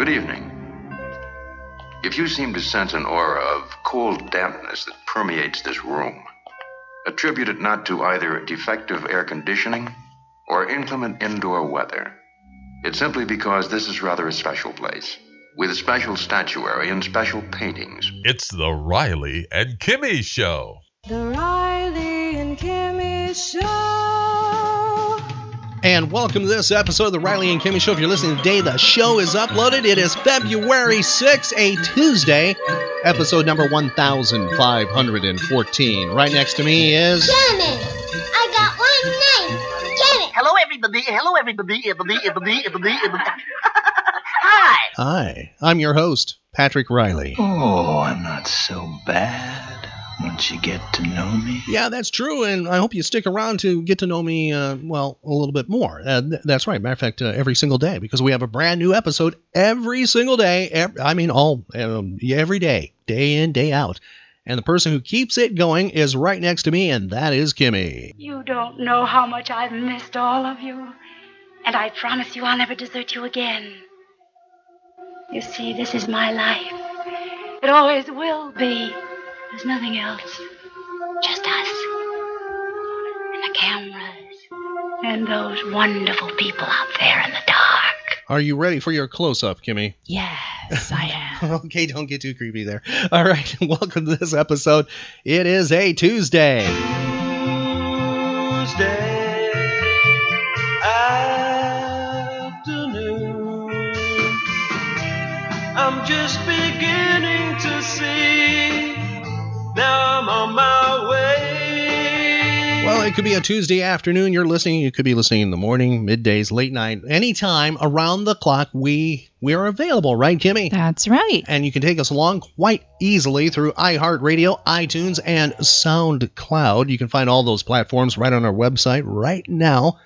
Good evening. If you seem to sense an aura of cold dampness that permeates this room, attribute it not to either defective air conditioning or inclement indoor weather. It's simply because this is rather a special place, with special statuary and special paintings. It's the Riley and Kimmy Show. The Riley and Kimmy Show. And welcome to this episode of the Riley and Kimmy Show. If you're listening today, the show is uploaded. It is February 6, a Tuesday, episode number 1514. Right next to me is. Jimmy, I got one name. Jimmy. Hello, everybody. Hello, everybody. Everybody, everybody, everybody, everybody. Hi. Hi, I'm your host, Patrick Riley. Oh, I'm not so bad once you get to know me. Yeah, that's true, and I hope you stick around to get to know me, uh, well, a little bit more. Uh, th- that's right. Matter of fact, uh, every single day, because we have a brand new episode every single day. Ev- I mean, all um, every day, day in, day out. And the person who keeps it going is right next to me, and that is Kimmy. You don't know how much I've missed all of you. And I promise you I'll never desert you again. You see, this is my life. It always will be. There's nothing else. Just us. And the cameras. And those wonderful people out there in the dark. Are you ready for your close up, Kimmy? Yes, I am. okay, don't get too creepy there. All right, welcome to this episode. It is a Tuesday. Tuesday Now I'm on my way. Well, it could be a Tuesday afternoon you're listening. You could be listening in the morning, middays, late night, anytime around the clock. We we are available, right, Kimmy? That's right. And you can take us along quite easily through iHeartRadio, iTunes, and SoundCloud. You can find all those platforms right on our website right now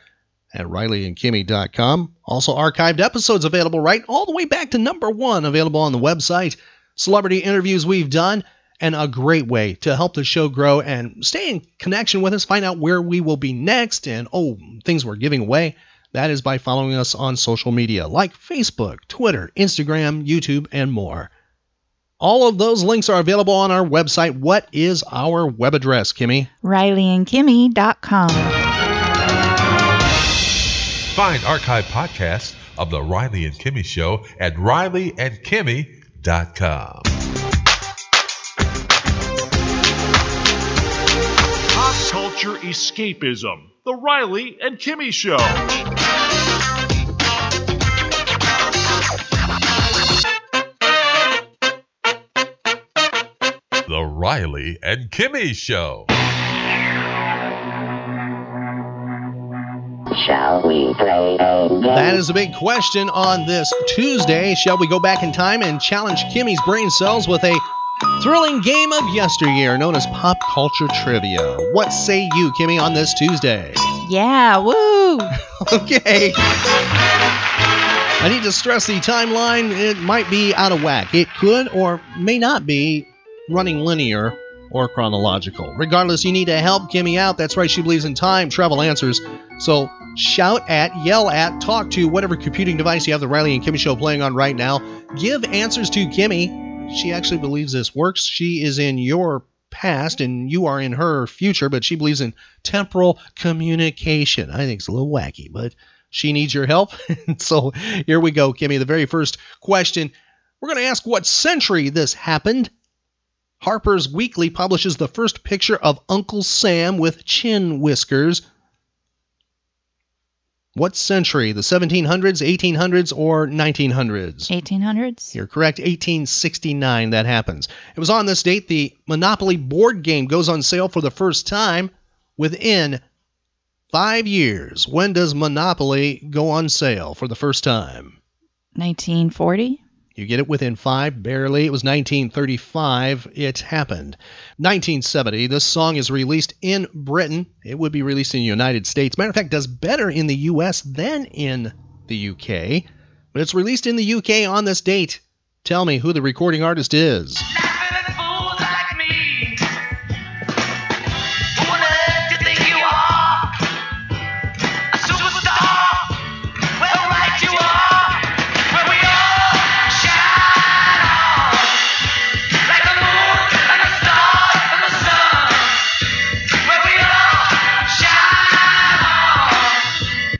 at RileyandKimmy.com. Also, archived episodes available right all the way back to number one, available on the website. Celebrity interviews we've done, and a great way to help the show grow and stay in connection with us, find out where we will be next, and oh, things we're giving away. That is by following us on social media like Facebook, Twitter, Instagram, YouTube, and more. All of those links are available on our website. What is our web address, Kimmy? RileyandKimmy.com. Find archive podcasts of The Riley and Kimmy Show at rileyandkimmy.com. culture escapism. The Riley and Kimmy Show. The Riley and Kimmy Show. Shall we play a game? That is a big question on this Tuesday. Shall we go back in time and challenge Kimmy's brain cells with a thrilling game of yesteryear known as pop culture trivia? What say you, Kimmy, on this Tuesday? Yeah, woo! okay. I need to stress the timeline. It might be out of whack. It could or may not be running linear or chronological. Regardless, you need to help Kimmy out. That's right, she believes in time travel answers. So shout at, yell at, talk to whatever computing device you have the Riley and Kimmy show playing on right now. Give answers to Kimmy. She actually believes this works. She is in your past and you are in her future, but she believes in temporal communication. I think it's a little wacky, but she needs your help. so here we go, Kimmy. The very first question we're going to ask what century this happened. Harper's Weekly publishes the first picture of Uncle Sam with chin whiskers. What century? The 1700s, 1800s, or 1900s? 1800s? You're correct. 1869 that happens. It was on this date the Monopoly board game goes on sale for the first time within five years. When does Monopoly go on sale for the first time? 1940? You get it within five, barely. It was 1935. It happened. 1970. This song is released in Britain. It would be released in the United States. Matter of fact, does better in the U.S. than in the UK. But it's released in the UK on this date. Tell me who the recording artist is.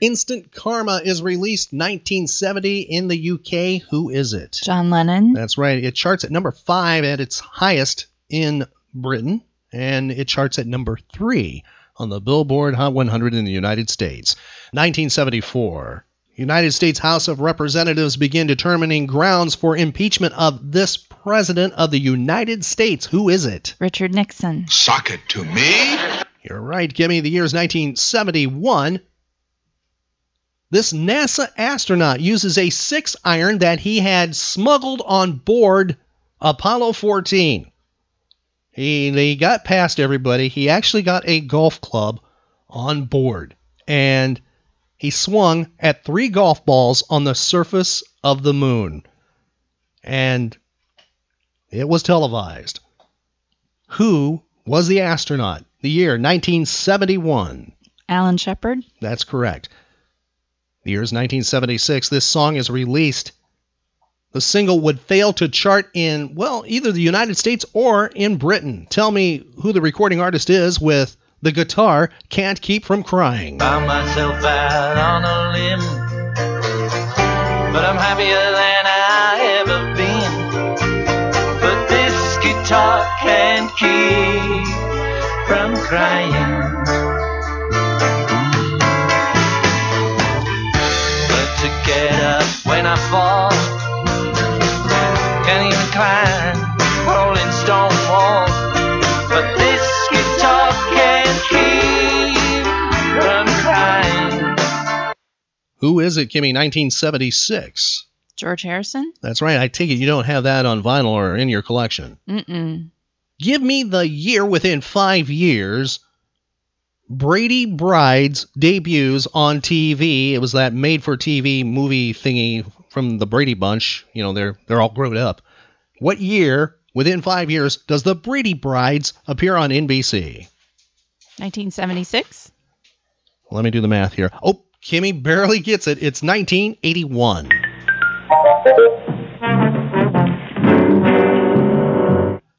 Instant Karma is released 1970 in the UK. Who is it? John Lennon. That's right. It charts at number five at its highest in Britain, and it charts at number three on the Billboard Hot 100 in the United States. 1974. United States House of Representatives begin determining grounds for impeachment of this President of the United States. Who is it? Richard Nixon. Sock it to me. You're right. Give me the year is 1971. This NASA astronaut uses a six iron that he had smuggled on board Apollo 14. He, he got past everybody. He actually got a golf club on board. And he swung at three golf balls on the surface of the moon. And it was televised. Who was the astronaut? The year 1971. Alan Shepard. That's correct. The year is 1976. This song is released. The single would fail to chart in, well, either the United States or in Britain. Tell me who the recording artist is with the guitar Can't Keep From Crying. Found myself out on a limb, but I'm happier than I ever been. But this guitar can't keep from crying. Fall, can't even climb Rolling Stone wall. But this guitar can't keep from crying. Who is it, Kimmy? 1976. George Harrison. That's right. I take it you don't have that on vinyl or in your collection. Mm-mm. Give me the year within five years Brady Bride's debuts on TV. It was that made for TV movie thingy from the Brady Bunch. You know, they're they're all grown up. What year within five years does the Brady Brides appear on NBC? 1976. Let me do the math here. Oh, Kimmy barely gets it. It's 1981.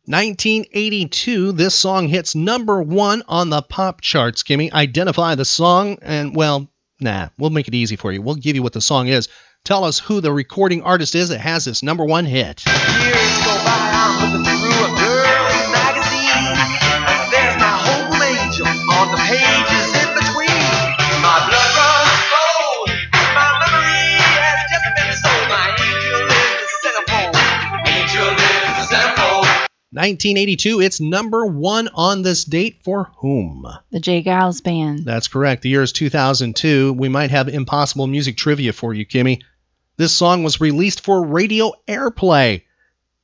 Nineteen eighty-two. This song hits number one on the pop charts. Kimmy, identify the song, and well, nah, we'll make it easy for you. We'll give you what the song is. Tell us who the recording artist is that has this number one hit. Years go by, I'm looking through a girl's magazine. There's my whole age on the pages in between. My blood runs cold. My memory has just been sold. My angel is the centerfold. Angel is the centerfold. 1982. It's number one on this date for whom? The J. Geils Band. That's correct. The year is 2002. We might have impossible music trivia for you, Kimmy. This song was released for radio airplay.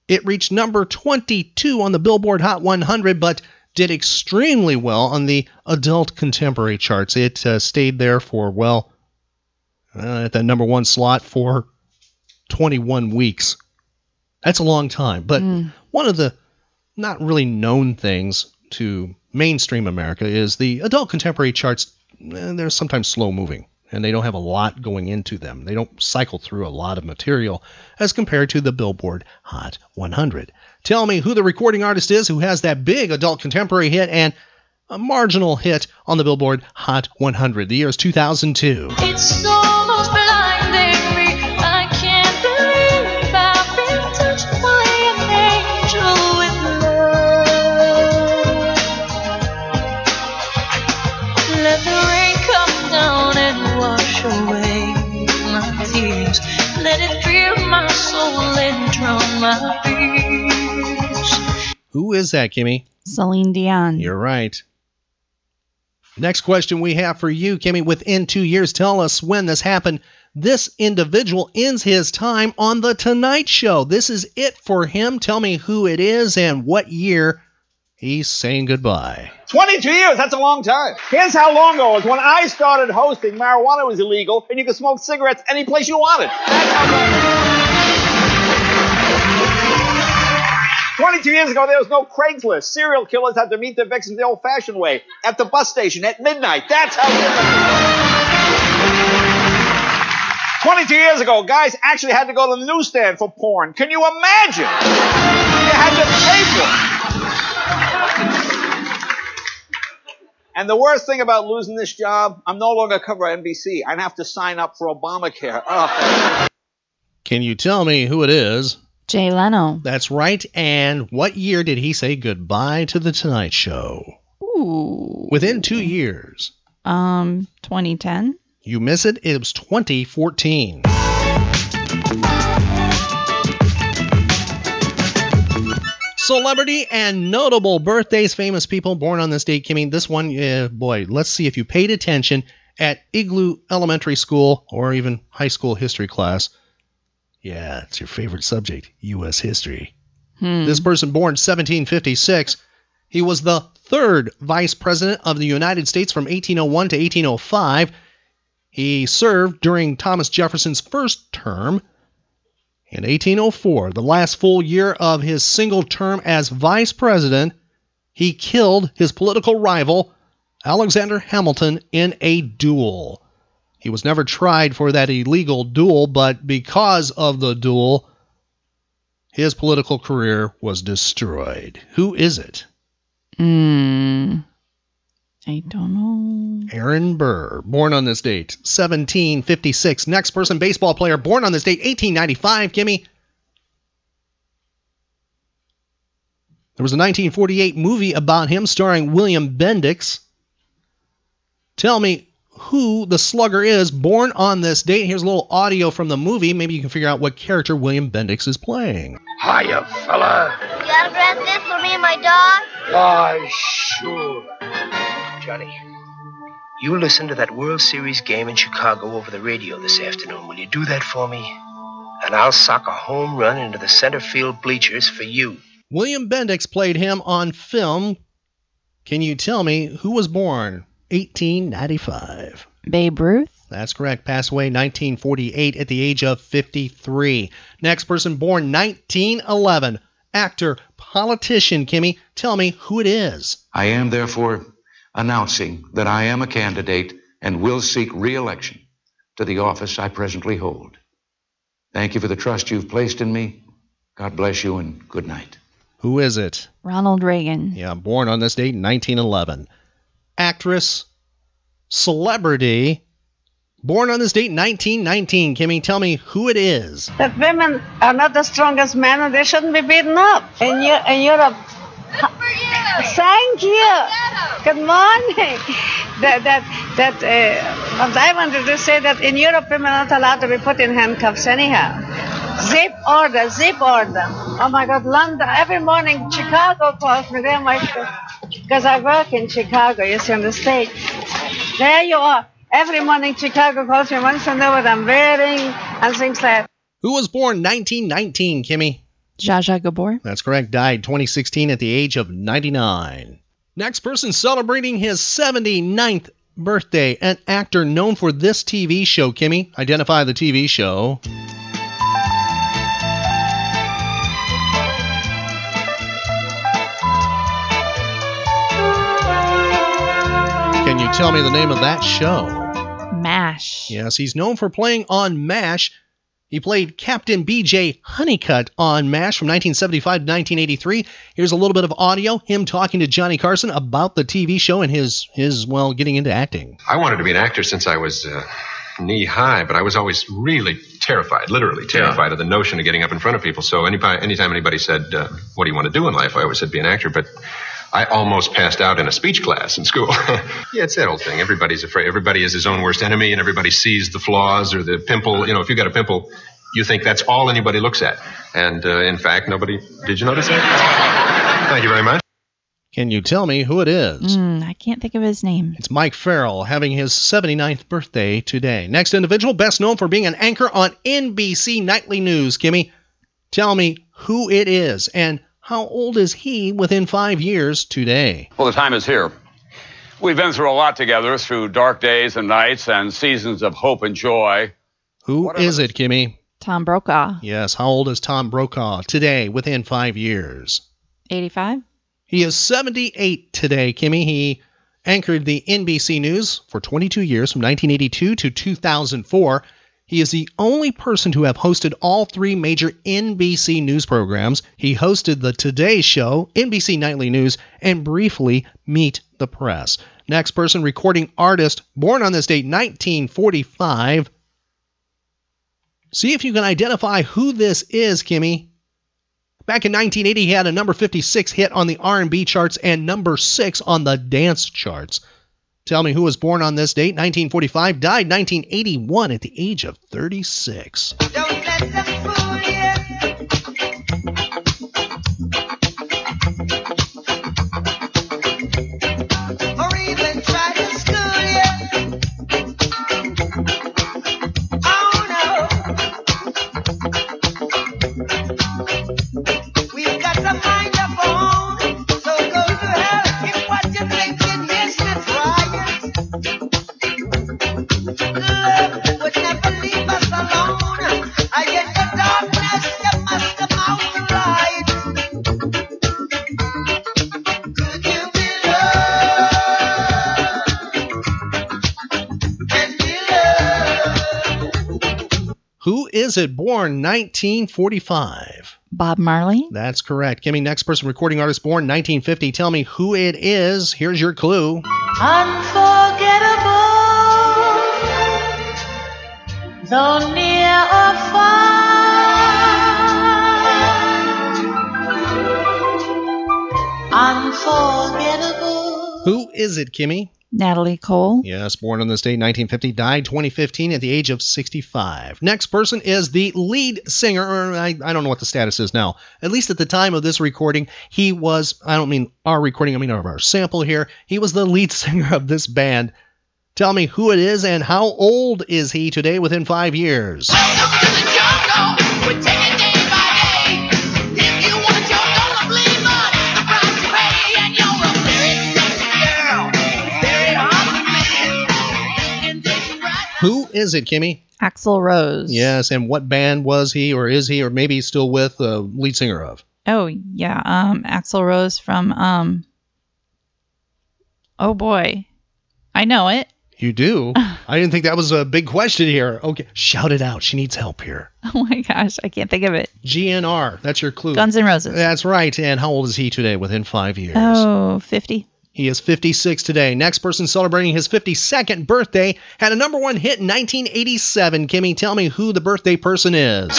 It reached number 22 on the Billboard Hot 100, but did extremely well on the adult contemporary charts. It uh, stayed there for, well, uh, at that number one slot for 21 weeks. That's a long time. But Mm. one of the not really known things to mainstream America is the adult contemporary charts. eh, They're sometimes slow moving and they don't have a lot going into them. They don't cycle through a lot of material as compared to the Billboard Hot 100. Tell me who the recording artist is who has that big adult contemporary hit and a marginal hit on the Billboard Hot 100. The year is 2002. Who is that, Kimmy? Celine Dion. You're right. Next question we have for you, Kimmy. Within two years, tell us when this happened. This individual ends his time on The Tonight Show. This is it for him. Tell me who it is and what year he's saying goodbye. 22 years, that's a long time. Here's how long ago it was when I started hosting, marijuana was illegal, and you could smoke cigarettes any place you wanted. That's how long 22 years ago, there was no Craigslist. Serial killers had to meet their victims the old fashioned way at the bus station at midnight. That's how. 22 years ago, guys actually had to go to the newsstand for porn. Can you imagine? You had to pay for it. And the worst thing about losing this job, I'm no longer cover NBC. I'd have to sign up for Obamacare. Can you tell me who it is? Jay Leno. That's right. And what year did he say goodbye to the Tonight Show? Ooh. Within two years. Um, 2010. You miss it. It was 2014. Celebrity and notable birthdays, famous people born on this date. Kimmy, this one, uh, boy, let's see if you paid attention at Igloo Elementary School or even high school history class. Yeah, it's your favorite subject, U.S. history. Hmm. This person born 1756. He was the third vice president of the United States from 1801 to 1805. He served during Thomas Jefferson's first term. In 1804, the last full year of his single term as vice president, he killed his political rival, Alexander Hamilton, in a duel. He was never tried for that illegal duel, but because of the duel, his political career was destroyed. Who is it? Hmm. I don't know. Aaron Burr, born on this date, 1756. Next person, baseball player, born on this date, 1895. Kimmy. There was a 1948 movie about him starring William Bendix. Tell me who the slugger is born on this date. Here's a little audio from the movie. Maybe you can figure out what character William Bendix is playing. Hiya, fella. You autograph this for me and my dog? Why, sure. Johnny, you listen to that World Series game in Chicago over the radio this afternoon. Will you do that for me? And I'll sock a home run into the center field bleachers for you. William Bendix played him on film. Can you tell me who was born 1895? Babe Ruth. That's correct. Passed away 1948 at the age of 53. Next person born 1911. Actor, politician, Kimmy. Tell me who it is. I am therefore announcing that I am a candidate and will seek re election to the office I presently hold. Thank you for the trust you've placed in me. God bless you and good night. Who is it? Ronald Reagan. Yeah, born on this date in 1911. Actress, celebrity, born on this date 1919. Kimmy, tell me who it is. That women are not the strongest men and they shouldn't be beaten up. In, Eu- in Europe. Thank you. Good morning. That that that. Uh, I wanted to say that in Europe, women are not allowed to be put in handcuffs anyhow. Zip order, zip order. Oh my God, London. Every morning, Chicago calls me. There, my because I work in Chicago. You see, on the stage. There you are. Every morning, Chicago calls me, wants to know what I'm wearing and things like that. Who was born 1919, Kimmy? Zsa Zsa Gabor. That's correct. Died 2016 at the age of 99. Next person celebrating his 79th birthday, an actor known for this TV show, Kimmy. Identify the TV show. You tell me the name of that show? MASH. Yes, he's known for playing on MASH. He played Captain BJ Honeycutt on MASH from 1975 to 1983. Here's a little bit of audio, him talking to Johnny Carson about the TV show and his, his well, getting into acting. I wanted to be an actor since I was uh, knee high, but I was always really terrified, literally terrified of the notion of getting up in front of people. So any, anytime anybody said, uh, What do you want to do in life? I always said, Be an actor. But I almost passed out in a speech class in school. yeah, it's that old thing. Everybody's afraid. Everybody is his own worst enemy, and everybody sees the flaws or the pimple. You know, if you've got a pimple, you think that's all anybody looks at. And uh, in fact, nobody. Did you notice that? Thank you very much. Can you tell me who it is? Mm, I can't think of his name. It's Mike Farrell having his 79th birthday today. Next individual, best known for being an anchor on NBC Nightly News. Kimmy, tell me who it is and how old is he within five years today? Well, the time is here. We've been through a lot together through dark days and nights and seasons of hope and joy. Who is it, Kimmy? Tom Brokaw. Yes, how old is Tom Brokaw today within five years? 85. He is 78 today, Kimmy. He anchored the NBC News for 22 years from 1982 to 2004. He is the only person to have hosted all three major NBC news programs. He hosted the Today Show, NBC Nightly News, and briefly Meet the Press. Next person, recording artist, born on this date, 1945. See if you can identify who this is, Kimmy. Back in 1980, he had a number 56 hit on the R&B charts and number 6 on the dance charts. Tell me who was born on this date, 1945, died 1981 at the age of 36. Who is it born 1945? Bob Marley. That's correct. Kimmy, next person, recording artist born 1950. Tell me who it is. Here's your clue. Unforgettable, though near or far. Unforgettable. Who is it, Kimmy? Natalie Cole. Yes, born on this date, 1950, died 2015 at the age of 65. Next person is the lead singer, or I, I don't know what the status is now. At least at the time of this recording, he was, I don't mean our recording, I mean our sample here. He was the lead singer of this band. Tell me who it is and how old is he today within five years? Who is it, Kimmy? Axl Rose. Yes, and what band was he, or is he, or maybe he's still with the lead singer of? Oh yeah, um, Axl Rose from um. Oh boy, I know it. You do? I didn't think that was a big question here. Okay, shout it out. She needs help here. Oh my gosh, I can't think of it. GNR. That's your clue. Guns N' Roses. That's right. And how old is he today within five years? Oh, 50. He is 56 today. Next person celebrating his 52nd birthday had a number one hit in 1987. Kimmy, tell me who the birthday person is.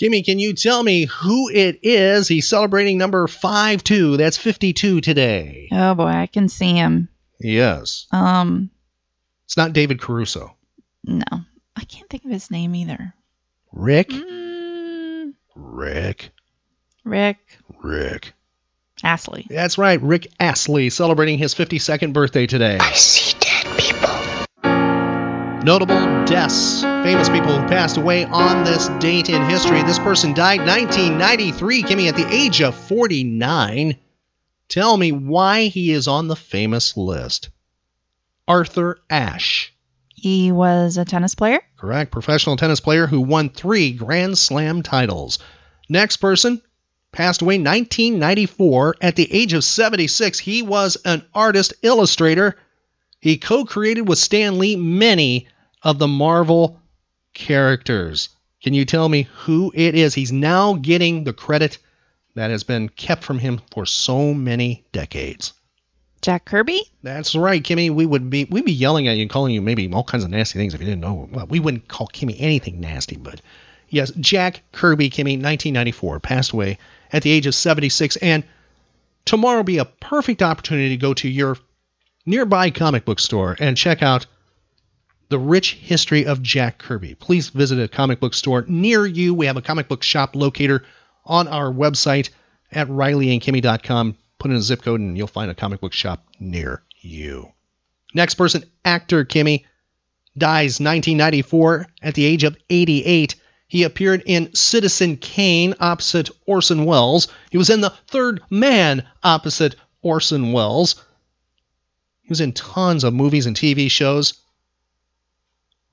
Kimmy, can you tell me who it is? He's celebrating number 5 2. That's 52 today. Oh boy, I can see him. Yes. Um, It's not David Caruso. no, I can't think of his name either. Rick? Mm, Rick. Rick Rick. Astley. That's right. Rick Astley celebrating his 52nd birthday today. I see dead people. Notable deaths. Famous people who passed away on this date in history. This person died 1993, Kimmy, at the age of 49. Tell me why he is on the famous list. Arthur Ashe. He was a tennis player. Correct. Professional tennis player who won three Grand Slam titles. Next person passed away 1994 at the age of 76. He was an artist illustrator. He co created with Stan Lee many of the Marvel characters. Can you tell me who it is? He's now getting the credit that has been kept from him for so many decades. Jack Kirby. That's right, Kimmy. We would be we'd be yelling at you and calling you maybe all kinds of nasty things if you didn't know. Well, we wouldn't call Kimmy anything nasty, but yes, Jack Kirby, Kimmy, 1994, passed away at the age of 76, and tomorrow will be a perfect opportunity to go to your nearby comic book store and check out the rich history of Jack Kirby. Please visit a comic book store near you. We have a comic book shop locator on our website at rileyandkimmy.com. Put in a zip code and you'll find a comic book shop near you. Next person, actor Kimmy, dies 1994 at the age of 88. He appeared in Citizen Kane opposite Orson Welles. He was in The Third Man opposite Orson Welles. He was in tons of movies and TV shows.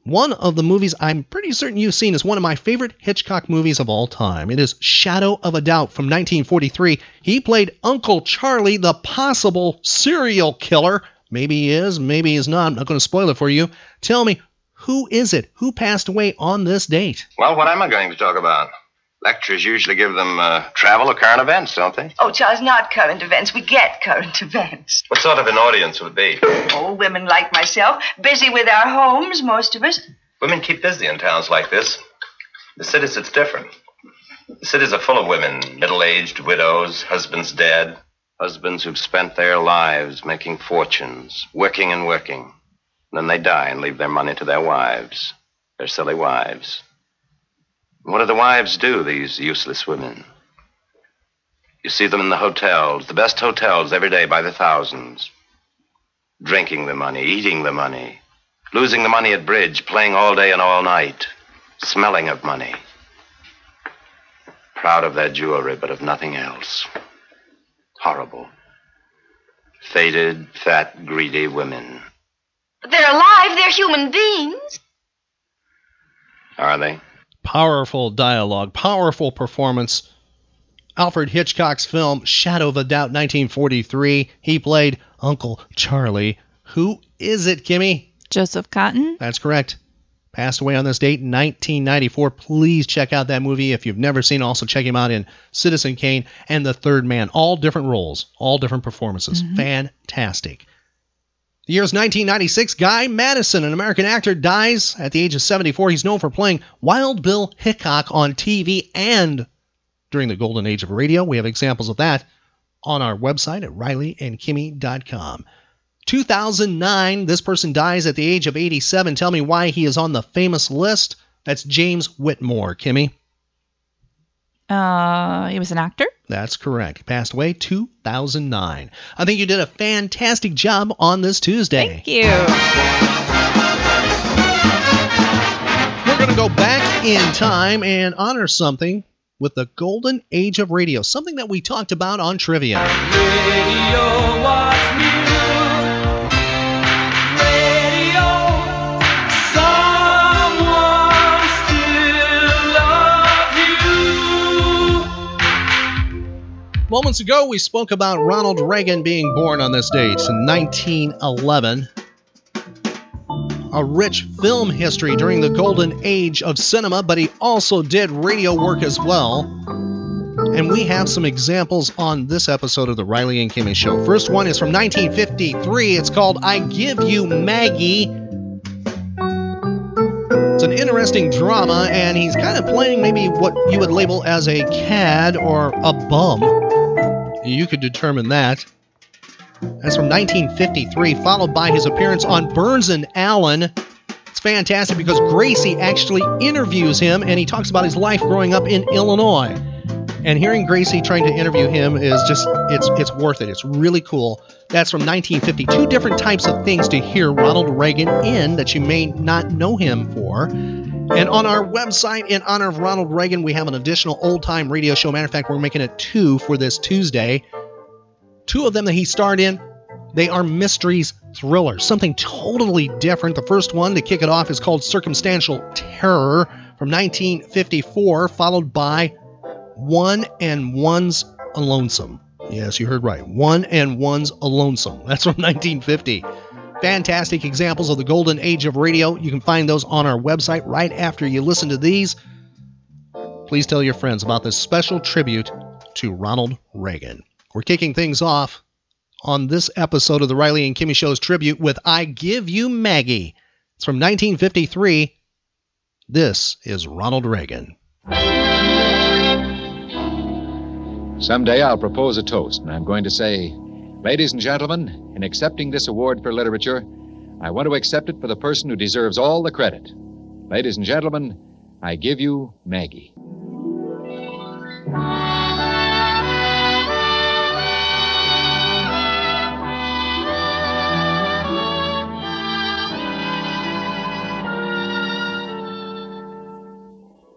One of the movies I'm pretty certain you've seen is one of my favorite Hitchcock movies of all time. It is Shadow of a Doubt from 1943. He played Uncle Charlie, the possible serial killer. Maybe he is, maybe he's not. I'm not going to spoil it for you. Tell me, who is it? Who passed away on this date? Well, what am I going to talk about? Lectures usually give them uh, travel or current events, don't they? Oh, Charles, not current events. We get current events. What sort of an audience would be? Old women like myself, busy with our homes, most of us. Women keep busy in towns like this. The cities, it's different. The cities are full of women, middle aged widows, husbands dead, husbands who've spent their lives making fortunes, working and working. And Then they die and leave their money to their wives, their silly wives. What do the wives do, these useless women? You see them in the hotels, the best hotels every day by the thousands. Drinking the money, eating the money, losing the money at bridge, playing all day and all night, smelling of money. Proud of their jewelry, but of nothing else. Horrible. Faded, fat, greedy women. But they're alive. They're human beings. Are they? Powerful dialogue, powerful performance. Alfred Hitchcock's film Shadow of a Doubt 1943. He played Uncle Charlie. Who is it, Kimmy? Joseph Cotten. That's correct. Passed away on this date in 1994. Please check out that movie if you've never seen. Also, check him out in Citizen Kane and The Third Man. All different roles, all different performances. Mm-hmm. Fantastic. The year is 1996. Guy Madison, an American actor, dies at the age of 74. He's known for playing Wild Bill Hickok on TV and during the golden age of radio. We have examples of that on our website at rileyandkimmy.com. 2009, this person dies at the age of 87. Tell me why he is on the famous list. That's James Whitmore, Kimmy. Uh, he was an actor. That's correct. Passed away 2009. I think you did a fantastic job on this Tuesday. Thank you. We're going to go back in time and honor something with the golden age of radio, something that we talked about on trivia. Moments ago, we spoke about Ronald Reagan being born on this date in 1911. A rich film history during the golden age of cinema, but he also did radio work as well. And we have some examples on this episode of the Riley and Kimmy Show. First one is from 1953. It's called I Give You Maggie. It's an interesting drama, and he's kind of playing maybe what you would label as a cad or a bum. You could determine that. That's from 1953, followed by his appearance on Burns and Allen. It's fantastic because Gracie actually interviews him, and he talks about his life growing up in Illinois. And hearing Gracie trying to interview him is just it's it's worth it. It's really cool. That's from 1950. Two different types of things to hear Ronald Reagan in that you may not know him for. And on our website, in honor of Ronald Reagan, we have an additional old time radio show. Matter of fact, we're making it two for this Tuesday. Two of them that he starred in, they are mysteries thrillers, something totally different. The first one to kick it off is called Circumstantial Terror from 1954, followed by One and One's a Lonesome. Yes, you heard right. One and One's a Lonesome. That's from 1950 fantastic examples of the golden age of radio. You can find those on our website right after you listen to these. Please tell your friends about this special tribute to Ronald Reagan. We're kicking things off on this episode of the Riley and Kimmy Show's tribute with I Give You Maggie. It's from 1953. This is Ronald Reagan. Someday I'll propose a toast, and I'm going to say, Ladies and gentlemen, in accepting this award for literature, I want to accept it for the person who deserves all the credit. Ladies and gentlemen, I give you Maggie.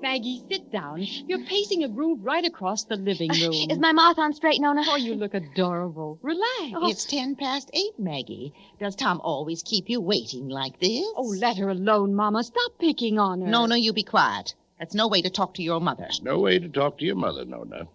Maggie, sit down. You're pacing a groove right across the living room. Is my mouth on straight, Nona? Oh, you look adorable. Relax. Oh. It's ten past eight, Maggie. Does Tom always keep you waiting like this? Oh, let her alone, Mama. Stop picking on her. No, no, you be quiet. That's no way to talk to your mother. It's No way to talk to your mother, Nona.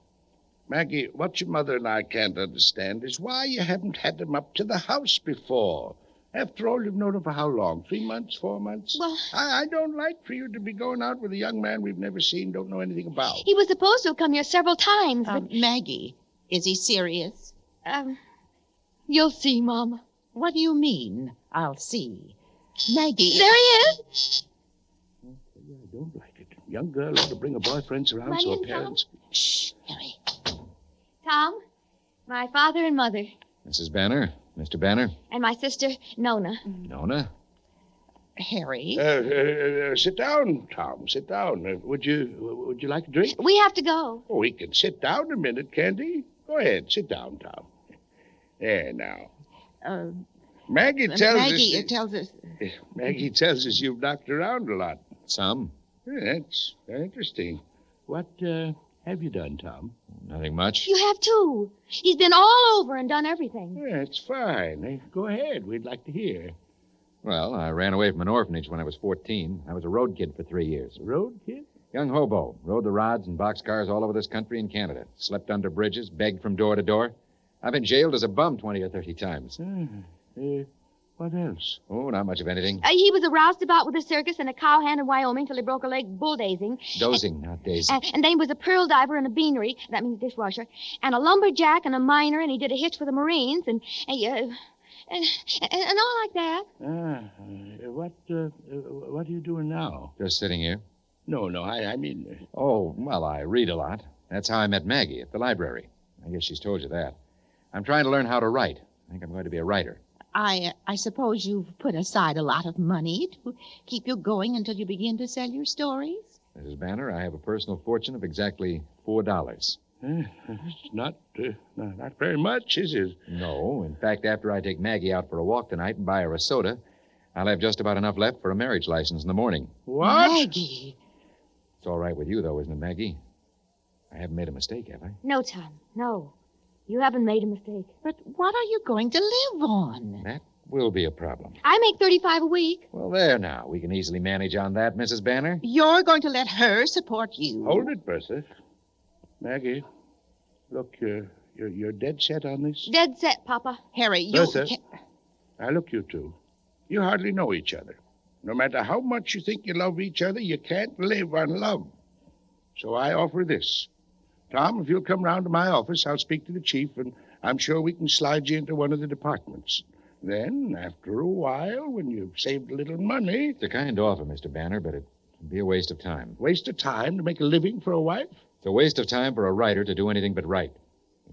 Maggie, what your mother and I can't understand is why you haven't had them up to the house before. After all, you've known her for how long? Three months, four months? Well- I, I don't like for you to be going out with a young man we've never seen, don't know anything about. He was supposed to have come here several times, but... Um, Maggie, is he serious? Um, you'll see, Mama. What do you mean, I'll see? Maggie. There he is. I don't like it. Young girl ought to bring her boyfriends around Come so on her in, Tom. parents. Shh, Harry. Tom, my father and mother, Mrs. Banner, Mr. Banner, and my sister, Nona. Nona. Harry. Uh, uh, uh, sit down, Tom. Sit down. Uh, would you would you like a drink? We have to go. Oh, we can sit down a minute, can't he? Go ahead, sit down, Tom. There now. Uh, Maggie tells Maggie us. uh, tells us. Maggie tells us you've knocked around a lot. Some. Yeah, that's very interesting. What uh, have you done, Tom? Nothing much. You have too. He's been all over and done everything. Yeah, it's fine. Eh, Go ahead. We'd like to hear. Well, I ran away from an orphanage when I was 14. I was a road kid for three years. Road kid? Young hobo. Rode the rods and boxcars all over this country and Canada. Slept under bridges, begged from door to door. I've been jailed as a bum 20 or 30 times. Uh, what else? Oh, not much of anything. Uh, he was a roustabout with a circus and a cowhand in Wyoming till he broke a leg bulldazing. Dozing, not dazing. And, and then he was a pearl diver in a beanery, that means dishwasher, and a lumberjack and a miner, and he did a hitch for the Marines, and, and, uh, and, and, and all like that. Ah, uh, what uh, uh, what are you doing now? Just sitting here. No, no, I, I mean. uh, Oh, well, I read a lot. That's how I met Maggie at the library. I guess she's told you that. I'm trying to learn how to write. I think I'm going to be a writer. I I suppose you've put aside a lot of money to keep you going until you begin to sell your stories. Mrs. Banner, I have a personal fortune of exactly four dollars. Uh, it's not, uh, not not very much, is it? No. In fact, after I take Maggie out for a walk tonight and buy her a soda, I'll have just about enough left for a marriage license in the morning. What? Maggie. It's all right with you, though, isn't it, Maggie? I haven't made a mistake, have I? No, Tom, no. You haven't made a mistake. But what are you going to live on? That will be a problem. I make 35 a week. Well, there now. We can easily manage on that, Mrs. Banner. You're going to let her support you. Hold it, Bertha. Maggie, look, you're, you're, you're dead set on this? Dead set, Papa. Harry, you Bertha, can't- now look, you two. You hardly know each other. No matter how much you think you love each other, you can't live on love. So I offer this. Tom, if you'll come round to my office, I'll speak to the chief, and I'm sure we can slide you into one of the departments. Then, after a while, when you've saved a little money. It's a kind offer, Mr. Banner, but it'd be a waste of time. Waste of time to make a living for a wife? It's a waste of time for a writer to do anything but write.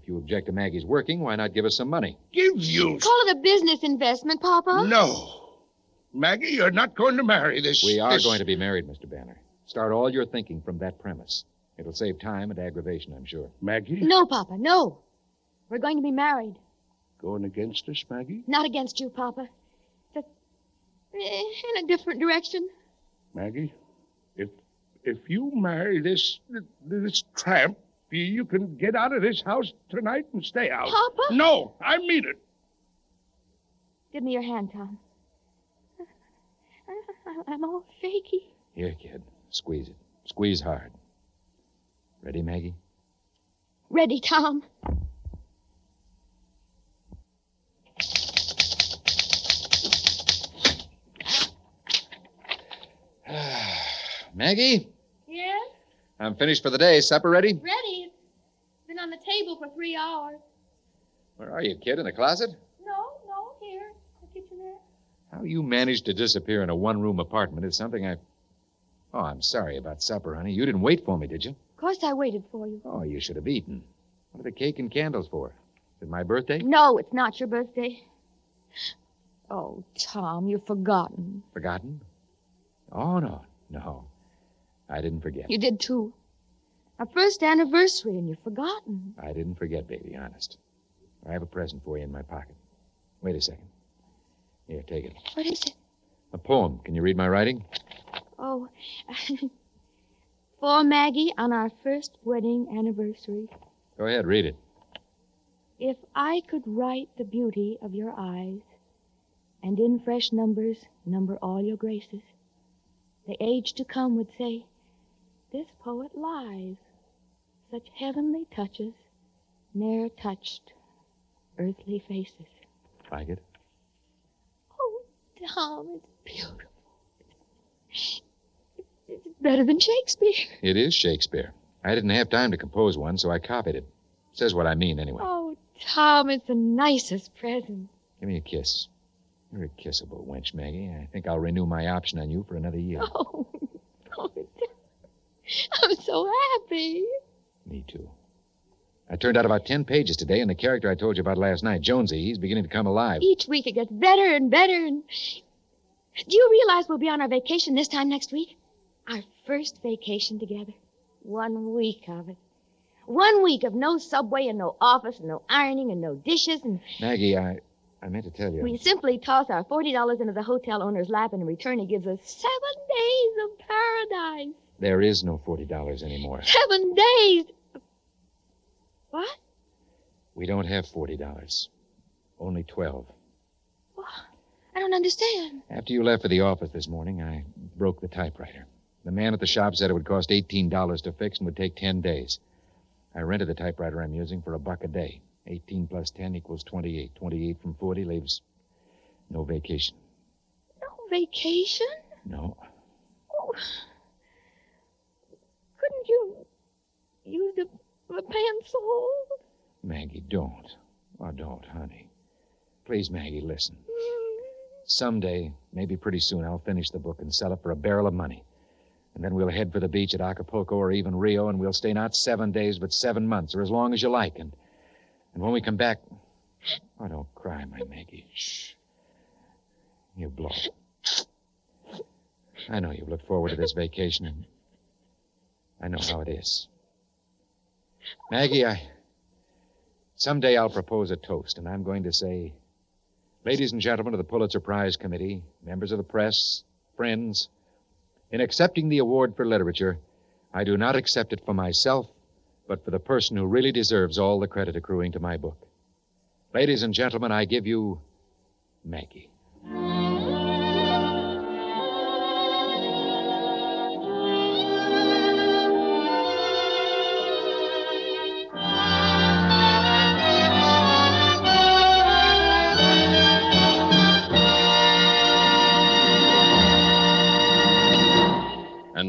If you object to Maggie's working, why not give us some money? Give you. Call it a business investment, Papa. No. Maggie, you're not going to marry this. We are this- going to be married, Mr. Banner. Start all your thinking from that premise. It'll save time and aggravation, I'm sure. Maggie? No, Papa, no. We're going to be married. Going against us, Maggie? Not against you, Papa. Just eh, in a different direction. Maggie, if if you marry this this tramp, you can get out of this house tonight and stay out. Papa? No, I mean it. Give me your hand, Tom. I'm all shaky. Here, kid. Squeeze it. Squeeze hard. Ready, Maggie? Ready, Tom. Maggie, Yes? I'm finished for the day. Supper ready? Ready. It's been on the table for three hours. Where are you, kid? In the closet? No, no, here. The kitchen there. How you managed to disappear in a one room apartment is something I. Oh, I'm sorry about supper, honey. You didn't wait for me, did you? Of course I waited for you. Oh, you should have eaten. What are the cake and candles for? Is it my birthday? No, it's not your birthday. Oh, Tom, you've forgotten. Forgotten? Oh, no. No. I didn't forget. You did too. Our first anniversary, and you've forgotten. I didn't forget, baby, honest. I have a present for you in my pocket. Wait a second. Here, take it. What is it? A poem. Can you read my writing? Oh, For Maggie on our first wedding anniversary. Go ahead, read it. If I could write the beauty of your eyes, and in fresh numbers number all your graces, the age to come would say, This poet lies. Such heavenly touches ne'er touched earthly faces. Like it? Oh, Tom, it's beautiful. It's better than Shakespeare. It is Shakespeare. I didn't have time to compose one, so I copied it. Says what I mean, anyway. Oh, Tom, it's the nicest present. Give me a kiss. You're a kissable wench, Maggie. I think I'll renew my option on you for another year. Oh, oh, I'm so happy. Me too. I turned out about ten pages today, and the character I told you about last night, Jonesy, he's beginning to come alive. Each week it gets better and better. And do you realize we'll be on our vacation this time next week? Our first vacation together. One week of it. One week of no subway and no office and no ironing and no dishes and Maggie, I, I meant to tell you. we simply toss our forty dollars into the hotel owner's lap and in return he gives us seven days of paradise. There is no forty dollars anymore. Seven days. What? We don't have forty dollars. Only twelve. I don't understand. After you left for the office this morning, I broke the typewriter. The man at the shop said it would cost eighteen dollars to fix and would take ten days. I rented the typewriter I'm using for a buck a day. Eighteen plus ten equals twenty-eight. Twenty-eight from forty leaves no vacation. No vacation? No. Oh. Couldn't you use the, a pencil? Maggie, don't. Oh, don't, honey. Please, Maggie, listen. Mm. Someday, maybe pretty soon, I'll finish the book and sell it for a barrel of money. And then we'll head for the beach at Acapulco or even Rio, and we'll stay not seven days, but seven months, or as long as you like. And, and when we come back. Oh, don't cry, my Maggie. Shh. You blow. I know you've looked forward to this vacation, and I know how it is. Maggie, I. Someday I'll propose a toast, and I'm going to say, Ladies and gentlemen of the Pulitzer Prize Committee, members of the press, friends, in accepting the award for literature, I do not accept it for myself, but for the person who really deserves all the credit accruing to my book. Ladies and gentlemen, I give you Maggie.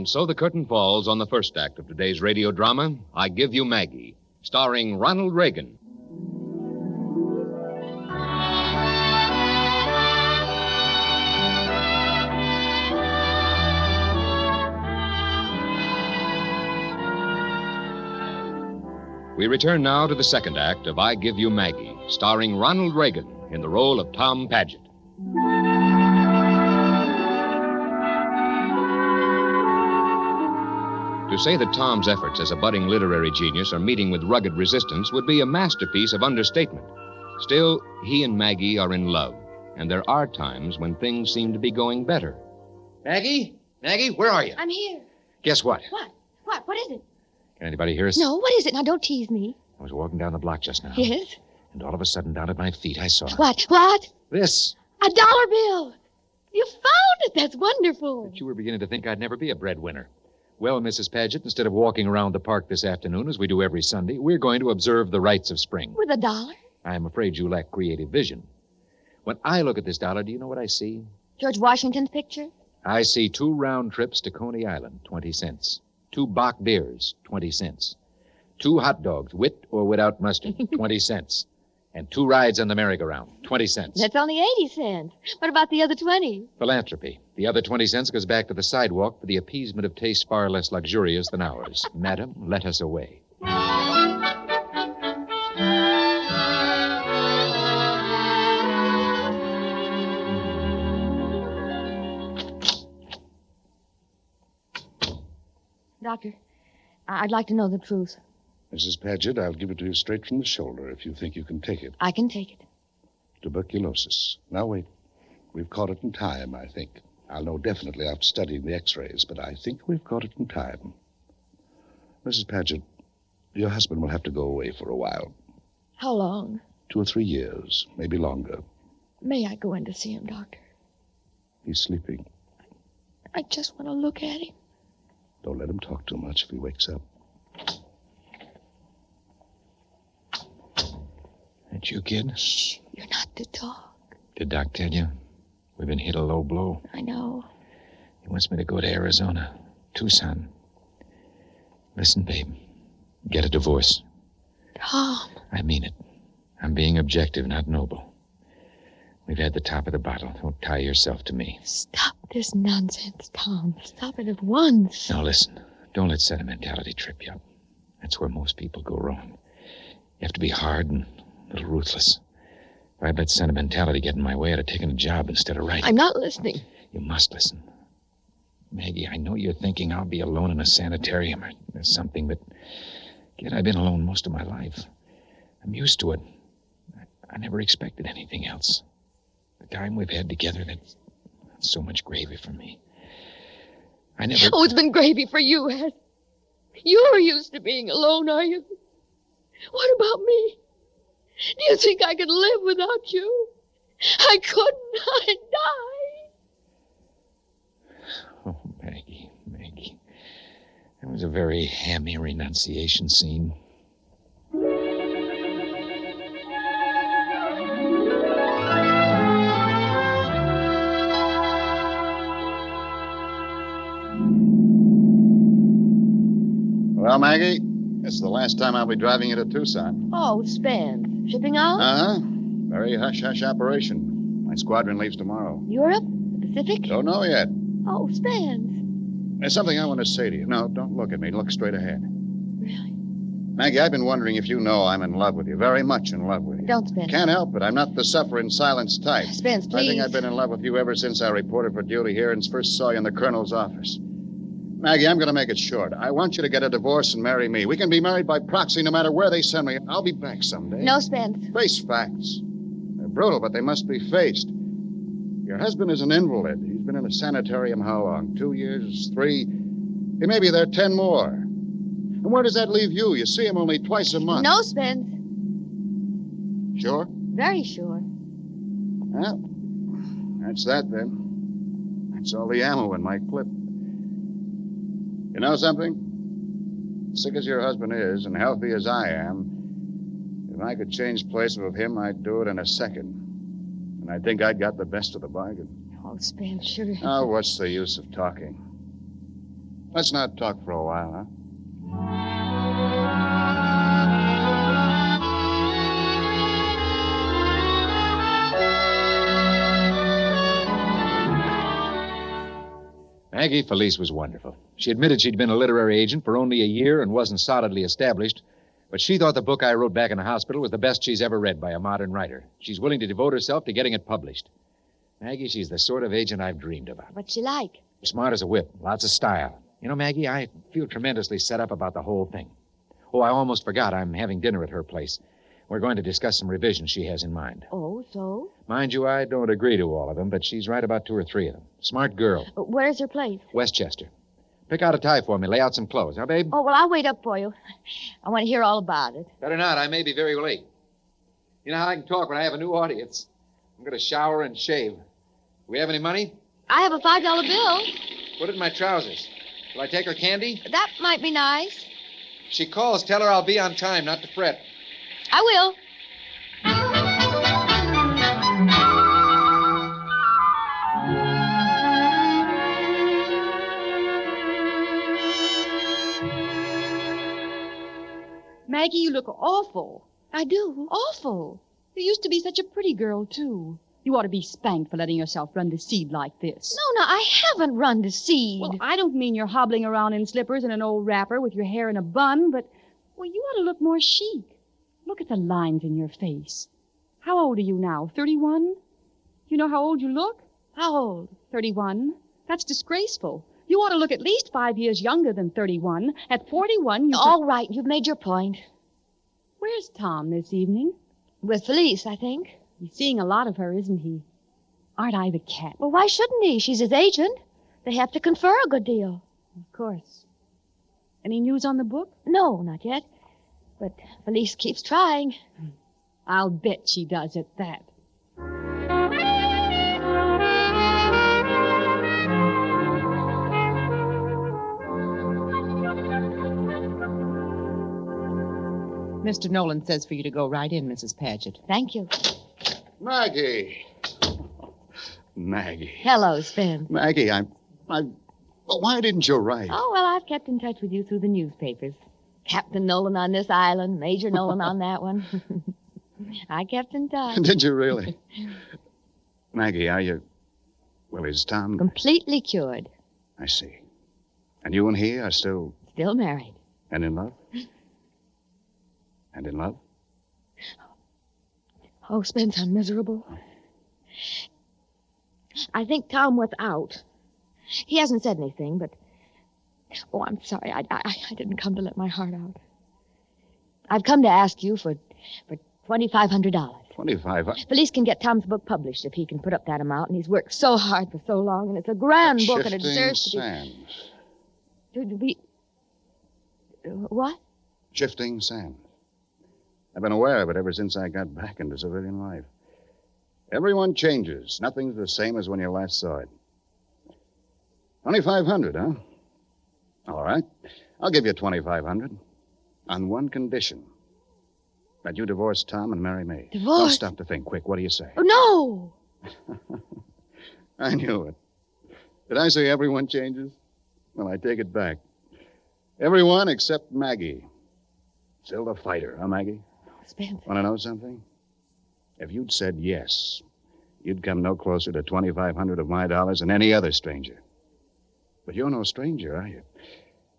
And so the curtain falls on the first act of today's radio drama, I Give You Maggie, starring Ronald Reagan. We return now to the second act of I Give You Maggie, starring Ronald Reagan in the role of Tom Paget. To say that Tom's efforts as a budding literary genius are meeting with rugged resistance would be a masterpiece of understatement. Still, he and Maggie are in love, and there are times when things seem to be going better. Maggie? Maggie, where are you? I'm here. Guess what? What? What? What is it? Can anybody hear us? No, what is it? Now, don't tease me. I was walking down the block just now. Yes? And all of a sudden, down at my feet, I saw What? What? this. A dollar bill. You found it. That's wonderful. But you were beginning to think I'd never be a breadwinner. Well, Mrs. Paget, instead of walking around the park this afternoon as we do every Sunday, we're going to observe the rites of spring. With a dollar? I'm afraid you lack creative vision. When I look at this dollar, do you know what I see? George Washington's picture? I see two round trips to Coney Island, 20 cents. Two bock beers, 20 cents. Two hot dogs, with or without mustard, 20 cents. And two rides on the merry-go-round, 20 cents. That's only 80 cents. What about the other 20? Philanthropy. The other 20 cents goes back to the sidewalk for the appeasement of tastes far less luxurious than ours. Madam, let us away. Doctor, I'd like to know the truth. Mrs. Paget, I'll give it to you straight from the shoulder if you think you can take it. I can take it. Tuberculosis. Now, wait. We've caught it in time, I think. I'll know definitely after studying the x rays, but I think we've caught it in time. Mrs. Paget, your husband will have to go away for a while. How long? Two or three years, maybe longer. May I go in to see him, Doctor? He's sleeping. I just want to look at him. Don't let him talk too much if he wakes up. That you, kid? Shh. You're not to talk. Did Doc tell you? We've been hit a low blow. I know. He wants me to go to Arizona, Tucson. Listen, babe. Get a divorce. Tom. I mean it. I'm being objective, not noble. We've had the top of the bottle. Don't tie yourself to me. Stop this nonsense, Tom. Stop it at once. Now listen. Don't let sentimentality trip you up. That's where most people go wrong. You have to be hard and little ruthless. If I'd let sentimentality get in my way, I'd have taken a job instead of writing. I'm not listening. You must listen. Maggie, I know you're thinking I'll be alone in a sanitarium or something, but kid, I've been alone most of my life. I'm used to it. I, I never expected anything else. The time we've had together, that's, that's so much gravy for me. I never. Oh, it's been gravy for you, Ed. You're used to being alone, are you? What about me? Do you think I could live without you? I couldn't. I'd die. Oh, Maggie, Maggie. That was a very hammy renunciation scene. Well, Maggie, this is the last time I'll be driving you to Tucson. Oh, Spence. Shipping out? Uh huh. Very hush hush operation. My squadron leaves tomorrow. Europe? The Pacific? Don't know yet. Oh, Spence. There's something I want to say to you. No, don't look at me. Look straight ahead. Really? Maggie, I've been wondering if you know I'm in love with you. Very much in love with you. Don't, Spence. Can't help it. I'm not the suffer in silence type. Spence, please. I think I've been in love with you ever since I reported for duty here and first saw you in the colonel's office. Maggie, I'm going to make it short. I want you to get a divorce and marry me. We can be married by proxy no matter where they send me. I'll be back someday. No, Spence. Face facts. They're brutal, but they must be faced. Your husband is an invalid. He's been in a sanitarium how long? Two years? Three? He may be there ten more. And where does that leave you? You see him only twice a month. No, Spence. Sure? Very sure. Well, that's that then. That's all the ammo in my clip. You know something? Sick as your husband is, and healthy as I am, if I could change places with him, I'd do it in a second. And I think I'd got the best of the bargain. Oh, Spence, sure. Now, what's the use of talking? Let's not talk for a while, huh? Maggie Felice was wonderful. She admitted she'd been a literary agent for only a year and wasn't solidly established, but she thought the book I wrote back in the hospital was the best she's ever read by a modern writer. She's willing to devote herself to getting it published. Maggie, she's the sort of agent I've dreamed about. What's she like? Smart as a whip, lots of style. You know, Maggie, I feel tremendously set up about the whole thing. Oh, I almost forgot. I'm having dinner at her place. We're going to discuss some revisions she has in mind. Oh, so? Mind you, I don't agree to all of them, but she's right about two or three of them. Smart girl. Uh, Where's her place? Westchester. Pick out a tie for me. Lay out some clothes, huh, babe? Oh, well, I'll wait up for you. I want to hear all about it. Better not. I may be very late. You know how I can talk when I have a new audience. I'm going to shower and shave. We have any money? I have a $5 bill. Put it in my trousers. Shall I take her candy? That might be nice. She calls, tell her I'll be on time, not to fret. I will. Maggie, you look awful. I do. Awful. You used to be such a pretty girl, too. You ought to be spanked for letting yourself run to seed like this. No, no, I haven't run to seed. Well, I don't mean you're hobbling around in slippers and an old wrapper with your hair in a bun, but, well, you ought to look more chic. Look at the lines in your face. How old are you now? 31? You know how old you look? How old? 31. That's disgraceful. You ought to look at least five years younger than 31. At 41, you. All right, you've made your point. Where's Tom this evening? With Felice, I think. He's seeing a lot of her, isn't he? Aren't I the cat? Well, why shouldn't he? She's his agent. They have to confer a good deal. Of course. Any news on the book? No, not yet. But Felice keeps trying. Hmm. I'll bet she does at that. Mr. Nolan says for you to go right in, Mrs. Paget. Thank you. Maggie. Maggie. Hello, Spence. Maggie, I'm. I. Well, why didn't you write? Oh, well, I've kept in touch with you through the newspapers. Captain Nolan on this island, Major Nolan on that one. I kept in touch. Did you really? Maggie, are you. Well, is Tom. Completely cured. I see. And you and he are still. Still married. And in love? And in love? Oh, Spence, I'm miserable. I think Tom was out. He hasn't said anything, but. Oh, I'm sorry. I, I, I didn't come to let my heart out. I've come to ask you for, for $2,500. 25. I- Felice can get Tom's book published if he can put up that amount, and he's worked so hard for so long, and it's a grand book, and it deserves to be. sands. To, to be. What? Shifting sands. I've been aware of it ever since I got back into civilian life. Everyone changes. Nothing's the same as when you last saw it. 2500 huh? All right. I'll give you 2500 On one condition. That you divorce Tom and marry me. Don't Divorce? stop to think. Quick, what do you say? Oh, no! I knew it. Did I say everyone changes? Well, I take it back. Everyone except Maggie. Still the fighter, huh, Maggie? Spence. Want to know something? If you'd said yes, you'd come no closer to 2500 of my dollars than any other stranger. But you're no stranger, are you?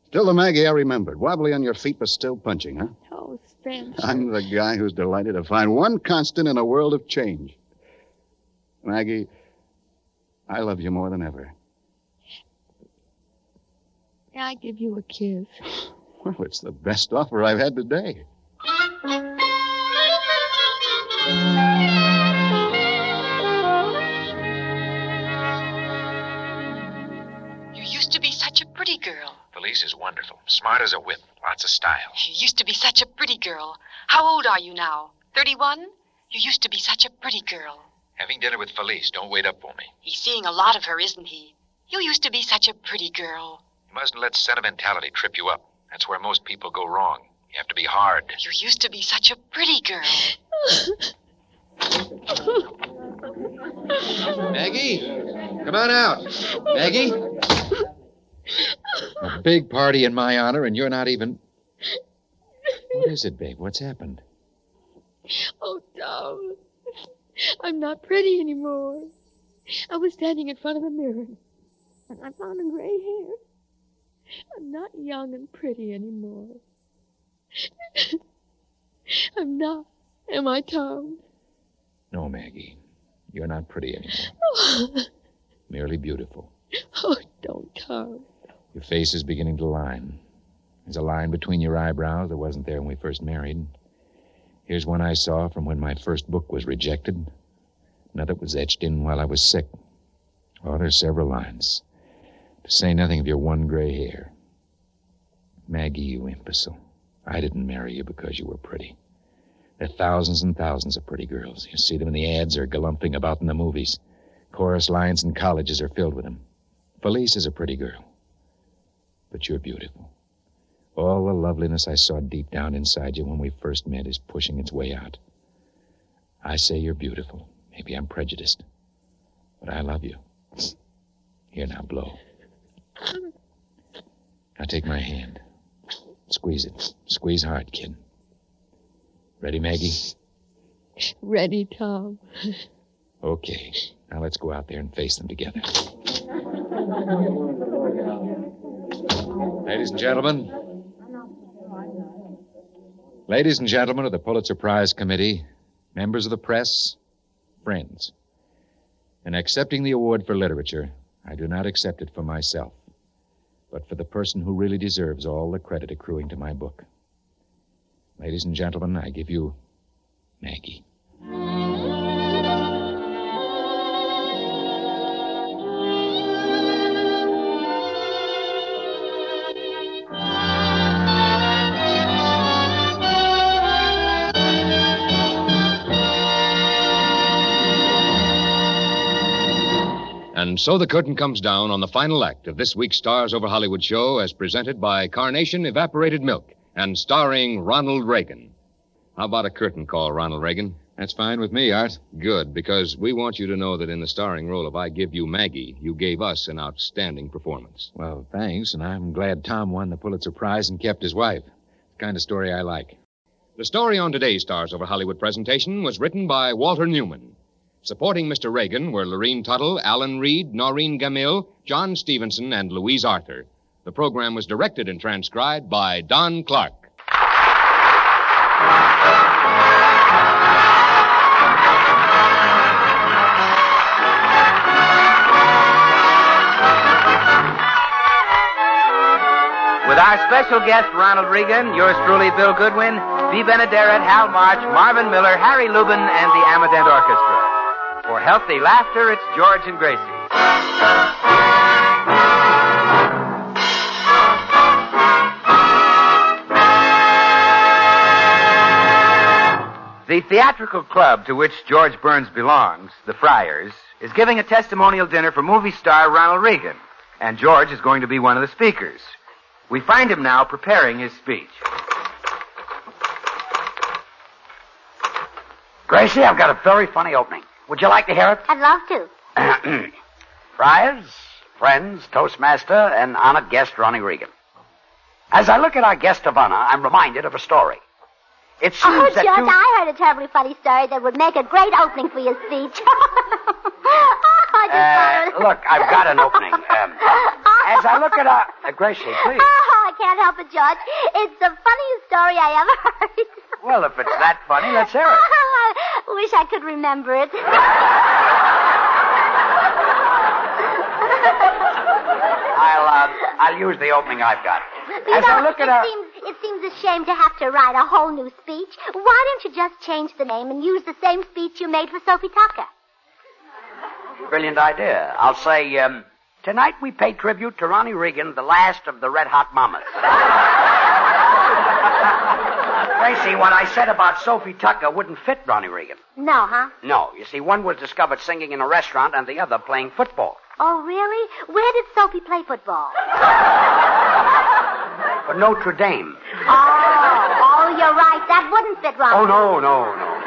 Still the Maggie I remembered, wobbly on your feet, but still punching, huh? Oh, Spence. I'm the guy who's delighted to find one constant in a world of change. Maggie, I love you more than ever. May I give you a kiss? Well, it's the best offer I've had today. You used to be such a pretty girl. Felice is wonderful. Smart as a whip. Lots of style. You used to be such a pretty girl. How old are you now? 31? You used to be such a pretty girl. Having dinner with Felice. Don't wait up for me. He's seeing a lot of her, isn't he? You used to be such a pretty girl. You mustn't let sentimentality trip you up. That's where most people go wrong. You have to be hard. You used to be such a pretty girl. Maggie, come on out. Maggie? A big party in my honor, and you're not even. What is it, babe? What's happened? Oh, Tom. I'm not pretty anymore. I was standing in front of the mirror, and I found a gray hair. I'm not young and pretty anymore. I'm not. Am I, Tom? No, Maggie. You're not pretty anymore. Merely beautiful. Oh, don't, Tom. Your face is beginning to line. There's a line between your eyebrows that wasn't there when we first married. Here's one I saw from when my first book was rejected. Another was etched in while I was sick. Oh, there's several lines. To say nothing of your one gray hair. Maggie, you imbecile. I didn't marry you because you were pretty. There are thousands and thousands of pretty girls. You see them in the ads or galumphing about in the movies. Chorus lines and colleges are filled with them. Felice is a pretty girl. But you're beautiful. All the loveliness I saw deep down inside you when we first met is pushing its way out. I say you're beautiful. Maybe I'm prejudiced. But I love you. Here now, blow. Now take my hand. Squeeze it. Squeeze hard, kid. Ready, Maggie? Ready, Tom. Okay. Now let's go out there and face them together. Ladies and gentlemen. Ladies and gentlemen of the Pulitzer Prize Committee, members of the press, friends. In accepting the award for literature, I do not accept it for myself, but for the person who really deserves all the credit accruing to my book. Ladies and gentlemen, I give you Maggie. And so the curtain comes down on the final act of this week's Stars Over Hollywood show as presented by Carnation Evaporated Milk and starring Ronald Reagan. How about a curtain call, Ronald Reagan? That's fine with me, Art. Good, because we want you to know that in the starring role of I Give You Maggie, you gave us an outstanding performance. Well, thanks, and I'm glad Tom won the Pulitzer Prize and kept his wife. It's the kind of story I like. The story on today's Stars Over Hollywood presentation was written by Walter Newman. Supporting Mr. Reagan were Lorene Tuttle, Alan Reed, Noreen Gammill, John Stevenson, and Louise Arthur. The program was directed and transcribed by Don Clark. With our special guest, Ronald Reagan, yours truly, Bill Goodwin, Bea Benaderet, Hal March, Marvin Miller, Harry Lubin, and the Amadent Orchestra. For healthy laughter, it's George and Gracie. The theatrical club to which George Burns belongs, the Friars, is giving a testimonial dinner for movie star Ronald Reagan, and George is going to be one of the speakers. We find him now preparing his speech. Gracie, I've got a very funny opening. Would you like to hear it? I'd love to. Friars, friends, Toastmaster, and honored guest Ronnie Reagan. As I look at our guest of honor, I'm reminded of a story. It seems Oh, that George, you... I heard a terribly funny story that would make a great opening for your speech. I just Uh, look, I've got an opening. Um, as I look at our... Uh, Gracie, please. I can't help it, George. It's the funniest story I ever heard. Well, if it's that funny, let's hear it. I wish I could remember it. I'll, uh, I'll use the opening I've got. You As know, I look at it, our... seems, it seems a shame to have to write a whole new speech. Why don't you just change the name and use the same speech you made for Sophie Tucker? Brilliant idea. I'll say, um, tonight we pay tribute to Ronnie Reagan, the last of the Red Hot Mamas. Gracie, what I said about Sophie Tucker wouldn't fit Ronnie Reagan. No, huh? No, you see, one was discovered singing in a restaurant and the other playing football. Oh, really? Where did Sophie play football? For Notre Dame. Oh, oh, you're right. That wouldn't fit Ronnie. Oh, no, no, no.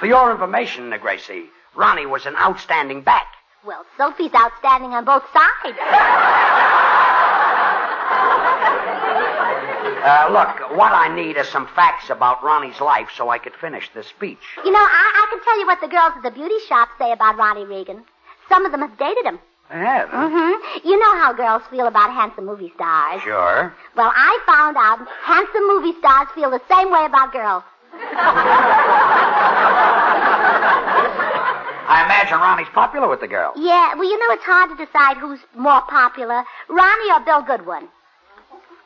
For your information, Gracie, Ronnie was an outstanding back. Well, Sophie's outstanding on both sides. Uh, look, what I need is some facts about Ronnie's life so I could finish this speech. You know, I, I can tell you what the girls at the beauty shop say about Ronnie Reagan. Some of them have dated him. Yeah, Mm-hmm. You know how girls feel about handsome movie stars. sure. Well, I found out handsome movie stars feel the same way about girls. I imagine Ronnie's popular with the girls. Yeah, well, you know, it's hard to decide who's more popular, Ronnie or Bill Goodwin.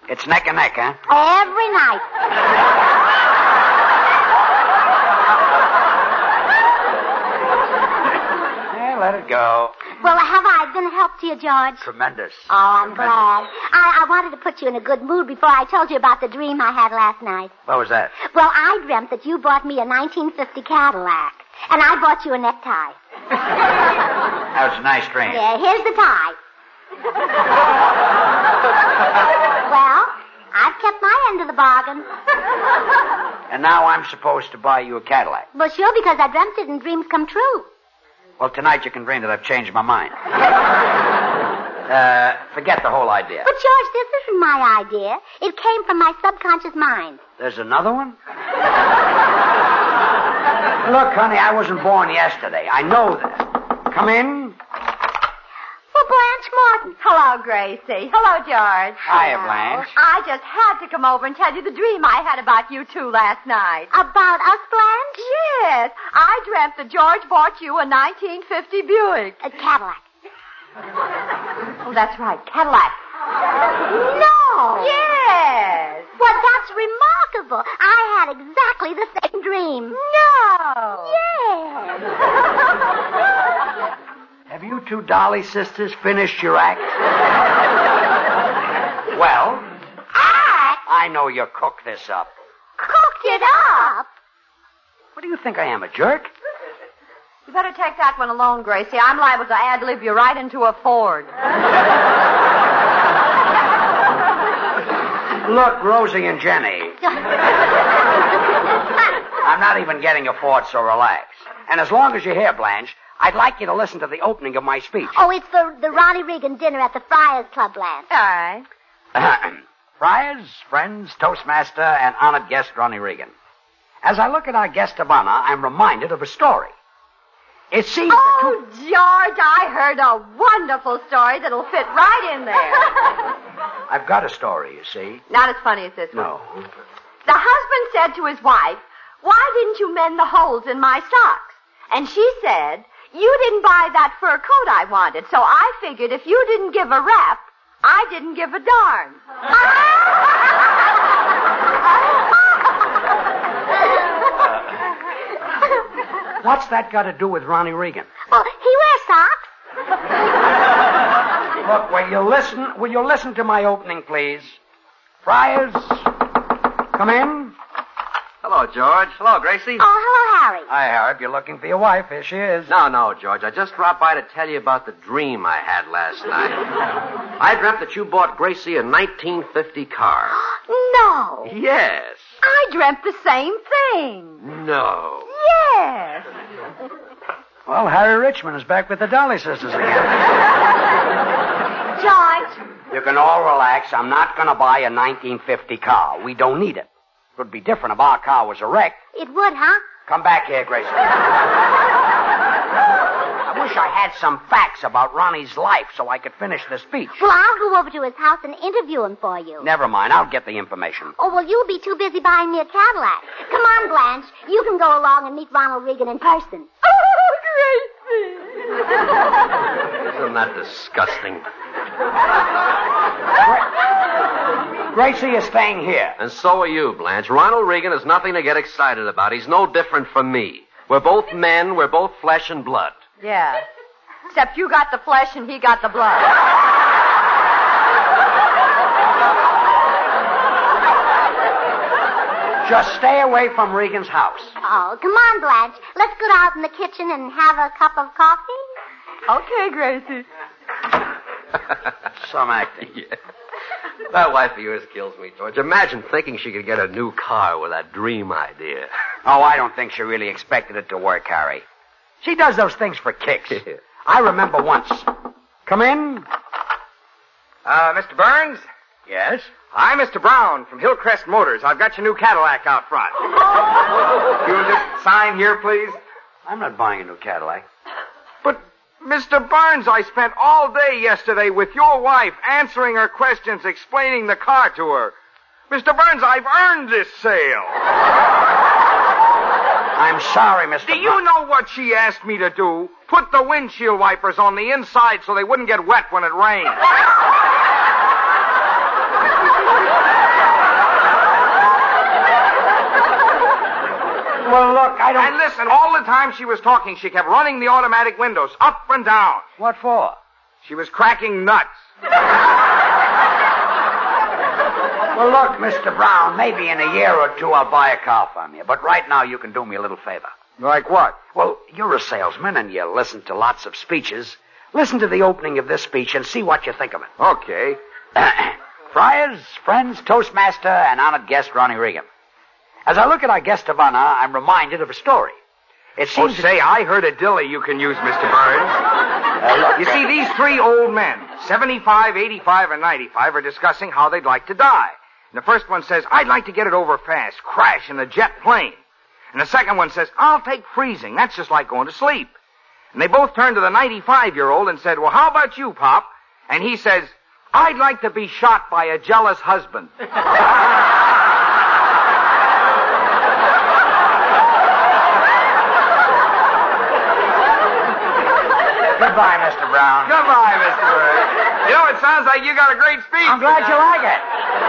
It's neck and neck, huh? Every night. Yeah, let it go. Well, have I been a help to you, George? Tremendous. Oh, I'm glad. I, I wanted to put you in a good mood before I told you about the dream I had last night. What was that? Well, I dreamt that you bought me a 1950 Cadillac, and I bought you a necktie. That was a nice dream. Yeah, here's the tie. well, I've kept my end of the bargain. And now I'm supposed to buy you a Cadillac. Well, sure, because I dreamt it and dreams come true. Well, tonight you can dream that I've changed my mind. Uh, forget the whole idea. But, George, this isn't my idea. It came from my subconscious mind. There's another one? Look, honey, I wasn't born yesterday. I know that. Come in. Well, Blanche Morton. Hello, Gracie. Hello, George. Hiya, Blanche. I just had to come over and tell you the dream I had about you two last night. About us, Blanche? Yes. I dreamt that George bought you a 1950 Buick. A Cadillac. Oh, that's right. Cadillac. No! Yes. Well, that's remarkable. I had exactly the same dream. No. Yes. Have you two Dolly sisters finished your act? well, Act? I know you cooked this up. Cooked it up? What do you think I am, a jerk? You better take that one alone, Gracie. I'm liable to ad lib you right into a Ford. Look, Rosie and Jenny. I'm not even getting a Ford, so relax. And as long as you're here, Blanche, I'd like you to listen to the opening of my speech. Oh, it's for the Ronnie Reagan dinner at the Friars Club, Blanche. All right. Friars, friends, Toastmaster, and honored guest Ronnie Reagan. As I look at our guest of honor, I'm reminded of a story. It seems. Oh, George, I heard a wonderful story that'll fit right in there. I've got a story, you see. Not as funny as this one. No. The husband said to his wife, Why didn't you mend the holes in my socks? And she said, You didn't buy that fur coat I wanted, so I figured if you didn't give a rap, I didn't give a darn. What's that got to do with Ronnie Reagan? Well, he wears socks. Look, will you listen? Will you listen to my opening, please? Friars, come in. Hello, George. Hello, Gracie. Oh, hello, Harry. Hi, Harry. You're looking for your wife. Here she is. No, no, George. I just dropped by to tell you about the dream I had last night. I dreamt that you bought Gracie a 1950 car. No. Yes. I dreamt the same thing. No. Yes. Well, Harry Richman is back with the Dolly sisters again. George. You can all relax. I'm not going to buy a 1950 car. We don't need it. It would be different if our car was a wreck. It would, huh? Come back here, Gracie. I wish I had some facts about Ronnie's life so I could finish the speech. Well, I'll go over to his house and interview him for you. Never mind. I'll get the information. Oh, well, you'll be too busy buying me a Cadillac. Come on, Blanche. You can go along and meet Ronald Reagan in person. Oh, Gracie! Isn't that disgusting? Gracie is staying here. And so are you, Blanche. Ronald Reagan is nothing to get excited about. He's no different from me. We're both men. We're both flesh and blood. Yeah. Except you got the flesh and he got the blood. Just stay away from Reagan's house. Oh, come on, Blanche. Let's go out in the kitchen and have a cup of coffee. Okay, Gracie. Some acting. Yeah. That wife of yours kills me, George. Imagine thinking she could get a new car with that dream idea. Oh, I don't think she really expected it to work, Harry. She does those things for kicks. I remember once. Come in. Uh, Mr. Burns? Yes? I'm Mr. Brown from Hillcrest Motors. I've got your new Cadillac out front. You'll just sign here, please. I'm not buying a new Cadillac. But, Mr. Burns, I spent all day yesterday with your wife answering her questions, explaining the car to her. Mr. Burns, I've earned this sale. I'm sorry, Mr. Do you know what she asked me to do? Put the windshield wipers on the inside so they wouldn't get wet when it rained. Well, look, I don't. And listen, all the time she was talking, she kept running the automatic windows up and down. What for? She was cracking nuts. Well, look, Mr. Brown, maybe in a year or two I'll buy a car from you. But right now you can do me a little favor. Like what? Well, you're a salesman and you listen to lots of speeches. Listen to the opening of this speech and see what you think of it. Okay. Friars, friends, Toastmaster, and honored guest Ronnie Reagan. As I look at our guest of honor, I'm reminded of a story. It Oh, seems. say, I heard a dilly you can use, Mr. Burns. Uh, you see, these three old men, 75, 85, and 95, are discussing how they'd like to die. And the first one says, I'd like to get it over fast, crash in a jet plane. And the second one says, I'll take freezing. That's just like going to sleep. And they both turned to the 95 year old and said, Well, how about you, Pop? And he says, I'd like to be shot by a jealous husband. Goodbye, Mr. Brown. Goodbye, Mr. Burns. You know, it sounds like you got a great speech. I'm glad you like it.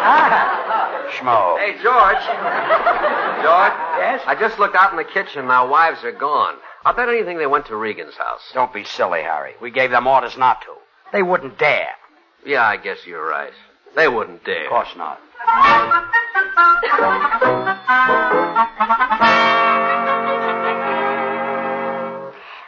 Ah. Schmo. Hey, George. George? Yes? I just looked out in the kitchen. Our wives are gone. I'll bet anything they went to Reagan's house. Don't be silly, Harry. We gave them orders not to. They wouldn't dare. Yeah, I guess you're right. They wouldn't dare. Of course not.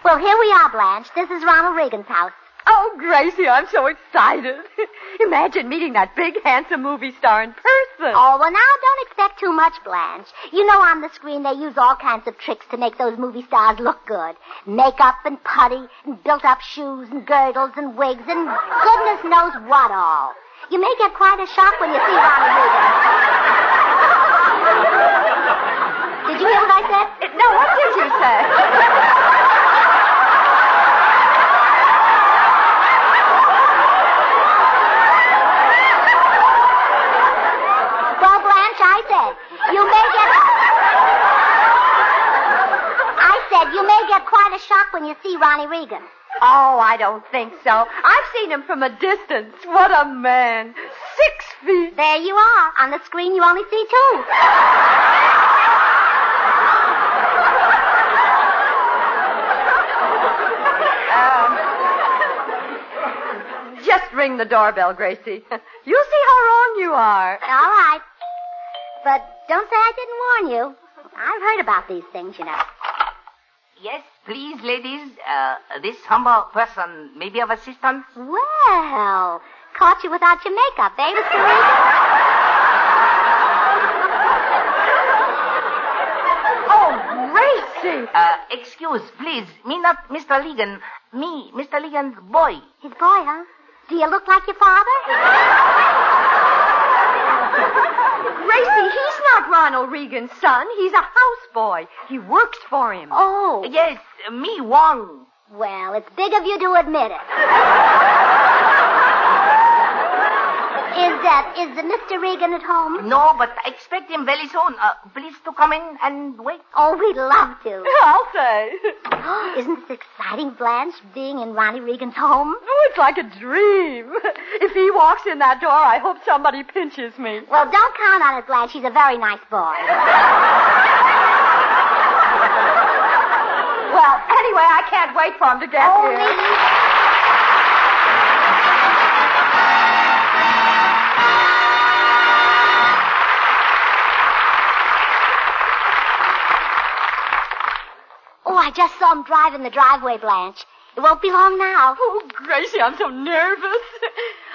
Well, here we are, Blanche. This is Ronald Reagan's house. Oh, Gracie, I'm so excited. Imagine meeting that big, handsome movie star in person. Oh, well, now don't expect too much, Blanche. You know on the screen they use all kinds of tricks to make those movie stars look good. Makeup and putty and built-up shoes and girdles and wigs and goodness knows what all. You may get quite a shock when you see Ronald Reagan. Did you hear what I said? No, what did you say? Well, Blanche, I said you may get. I said you may get quite a shock when you see Ronnie Reagan. Oh, I don't think so. I've seen him from a distance. What a man. Six feet. There you are. On the screen, you only see two. Um, just ring the doorbell, Gracie. You'll see how wrong you are. All right. But don't say I didn't warn you. I've heard about these things, you know. Yes, please, ladies. Uh, this humble person may be of assistance. Well, caught you without your makeup, eh, Mr. Oh, Gracie! Uh, excuse, please. Me not Mr. Ligon. Me, Mr. Ligon's boy. His boy, huh? Do you look like your father? Gracie, he's not Ronald Reagan's son. He's a houseboy. He works for him. Oh. Yes, me, Wong. Well, it's big of you to admit it. Is that is the Mr. Reagan at home? No, but I expect him very soon. Uh, please to come in and wait. Oh, we'd love to. I'll say. Isn't this exciting, Blanche, being in Ronnie Reagan's home? Oh, it's like a dream. If he walks in that door, I hope somebody pinches me. Well, don't count on it, Blanche. He's a very nice boy. Well, anyway, I can't wait for him to get here. Oh, I just saw him drive in the driveway, Blanche. It won't be long now. Oh, Gracie, I'm so nervous.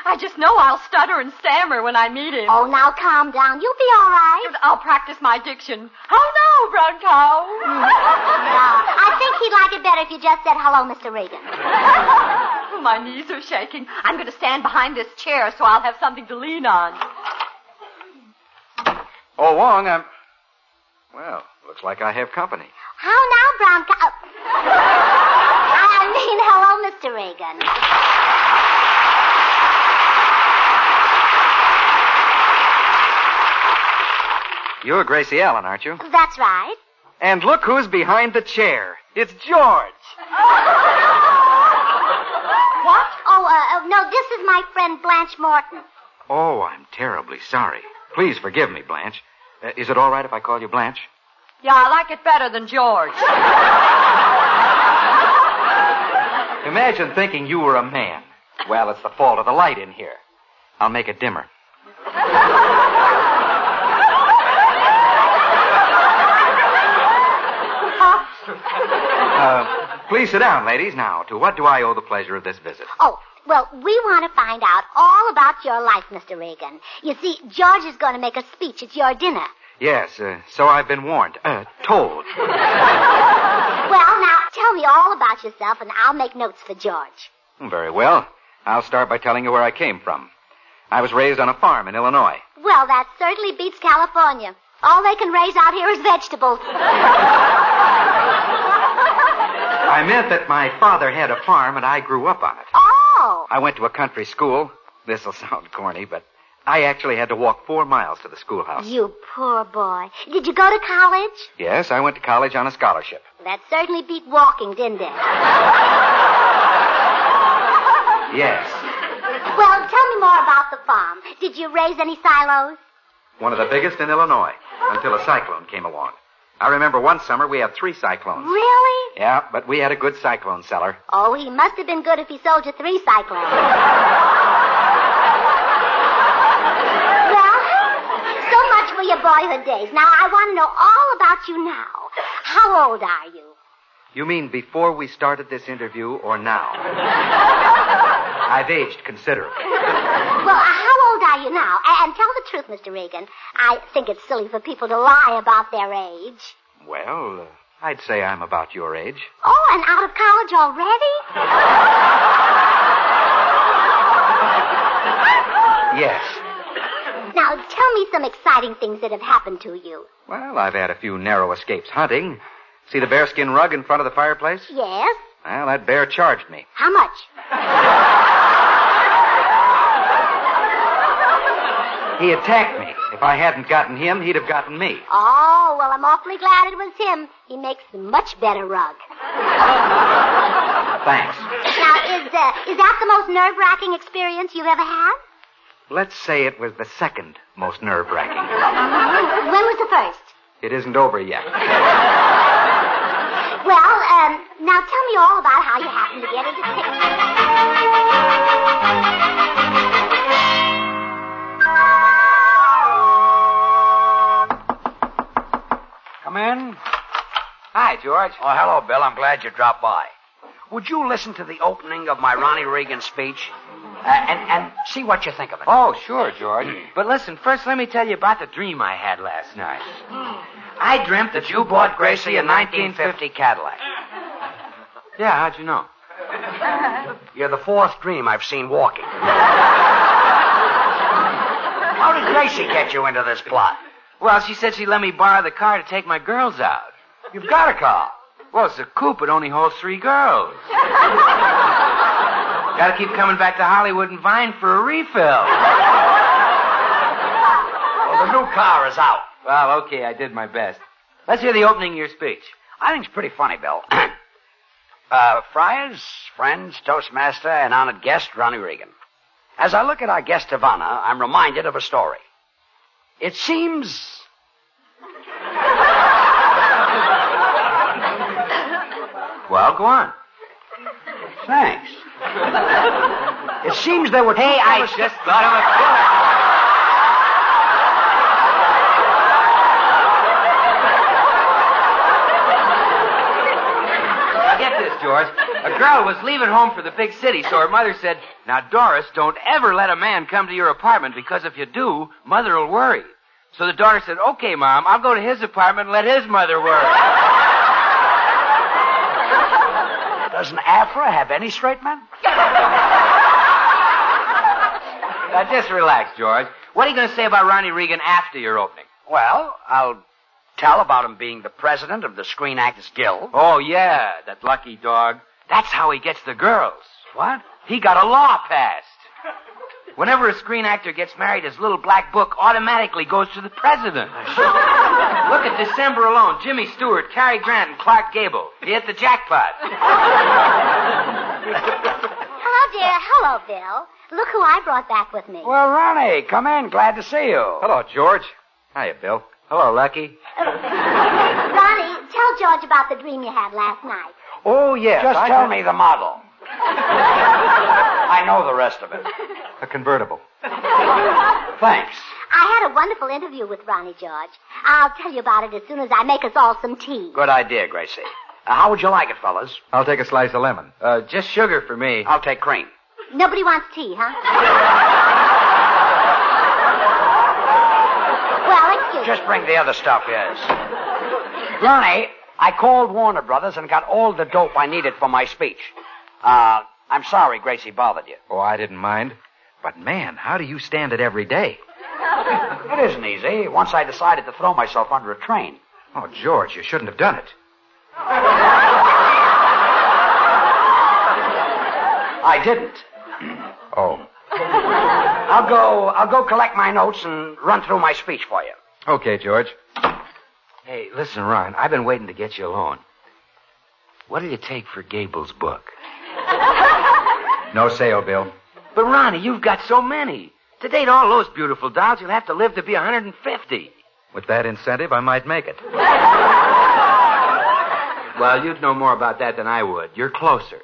I just know I'll stutter and stammer when I meet him. Oh, now calm down. You'll be all right. I'll practice my diction. Oh, How now, brown cow? I think he'd like it better if you just said hello, Mr. Reagan. my knees are shaking. I'm going to stand behind this chair so I'll have something to lean on. Oh, Wong, I'm. Well, looks like I have company. How now, brown cow? I mean, hello, Mr. Reagan. You're Gracie Allen, aren't you? That's right. And look who's behind the chair. It's George. What? Oh, uh, uh, no, this is my friend Blanche Morton. Oh, I'm terribly sorry. Please forgive me, Blanche. Uh, is it all right if I call you Blanche? Yeah, I like it better than George. Imagine thinking you were a man. Well, it's the fault of the light in here. I'll make it dimmer. Uh, please sit down, ladies. Now, to what do I owe the pleasure of this visit? Oh, well, we want to find out all about your life, Mr. Reagan. You see, George is going to make a speech at your dinner. Yes, uh, so I've been warned. Uh, told. Well, now, tell me all about yourself, and I'll make notes for George. Very well. I'll start by telling you where I came from. I was raised on a farm in Illinois. Well, that certainly beats California. All they can raise out here is vegetables. I meant that my father had a farm and I grew up on it. Oh! I went to a country school. This'll sound corny, but I actually had to walk four miles to the schoolhouse. You poor boy. Did you go to college? Yes, I went to college on a scholarship. That certainly beat walking, didn't it? Yes. Well, tell me more about the farm. Did you raise any silos? One of the biggest in Illinois until a cyclone came along. I remember one summer we had three cyclones. Really? Yeah, but we had a good cyclone cellar. Oh, he must have been good if he sold you three cyclones. well, so much for your boyhood days. Now, I want to know all about you now. How old are you? You mean before we started this interview or now? I've aged considerably. Well, uh, how old are you now? And tell the truth, Mr. Reagan. I think it's silly for people to lie about their age. Well, uh, I'd say I'm about your age. Oh, and out of college already? Yes. Now, tell me some exciting things that have happened to you. Well, I've had a few narrow escapes hunting. See the bearskin rug in front of the fireplace? Yes? Well, that bear charged me. How much? He attacked me. If I hadn't gotten him, he'd have gotten me. Oh, well, I'm awfully glad it was him. He makes a much better rug. Thanks. Now, is, uh, is that the most nerve-wracking experience you've ever had? Let's say it was the second most nerve wracking. When was the first? It isn't over yet. Well, um, now tell me all about how you happened to get into pictures. Come in. Hi, George. Oh, hello, Bill. I'm glad you dropped by. Would you listen to the opening of my Ronnie Reagan speech? Uh, and, and see what you think of it. Oh, sure, George. But listen, first let me tell you about the dream I had last night. I dreamt that you bought Gracie a 1950 Cadillac. Yeah, how'd you know? You're the fourth dream I've seen walking. How did Gracie get you into this plot? Well, she said she'd let me borrow the car to take my girls out. You've got a car. Well, it's a coupe. It only holds three girls. Gotta keep coming back to Hollywood and Vine for a refill. Well, the new car is out. Well, okay, I did my best. Let's hear the opening of your speech. I think it's pretty funny, Bill. uh, friars, friends, Toastmaster, and honored guest, Ronnie Reagan. As I look at our guest of honor, I'm reminded of a story. It seems. Well, go on. Thanks. It seems there were. Hey, I just thought of a Now get this, George. A girl was leaving home for the big city, so her mother said, Now, Doris, don't ever let a man come to your apartment because if you do, mother will worry. So the daughter said, Okay, Mom, I'll go to his apartment and let his mother worry. Doesn't Afra have any straight men? Now, just relax, George. What are you going to say about Ronnie Reagan after your opening? Well, I'll tell about him being the president of the Screen Actors Guild. Oh, yeah, that lucky dog. That's how he gets the girls. What? He got a law passed. Whenever a screen actor gets married, his little black book automatically goes to the president. Look at December alone. Jimmy Stewart, Cary Grant, and Clark Gable. He hit the jackpot. Hello, dear. Hello, Bill. Look who I brought back with me. Well, Ronnie, come in. Glad to see you. Hello, George. Hiya, Bill. Hello, Lucky. Ronnie, tell George about the dream you had last night. Oh, yes. Just I tell me the model. I know the rest of it. A convertible. Thanks. I had a wonderful interview with Ronnie, George. I'll tell you about it as soon as I make us all some tea. Good idea, Gracie. Uh, how would you like it, fellas? I'll take a slice of lemon. Uh, just sugar for me. I'll take cream. Nobody wants tea, huh? well, excuse Just bring the other stuff, yes. Ronnie, I called Warner Brothers and got all the dope I needed for my speech. Uh, I'm sorry Gracie bothered you. Oh, I didn't mind. But man, how do you stand it every day? It isn't easy. Once I decided to throw myself under a train. Oh, George, you shouldn't have done it. I didn't. Oh. I'll go. I'll go collect my notes and run through my speech for you. Okay, George. Hey, listen, Ron. I've been waiting to get you alone. What'll you take for Gable's book? No sale, Bill. But Ronnie, you've got so many. To date all those beautiful dolls, you'll have to live to be 150. With that incentive, I might make it. well, you'd know more about that than I would. You're closer.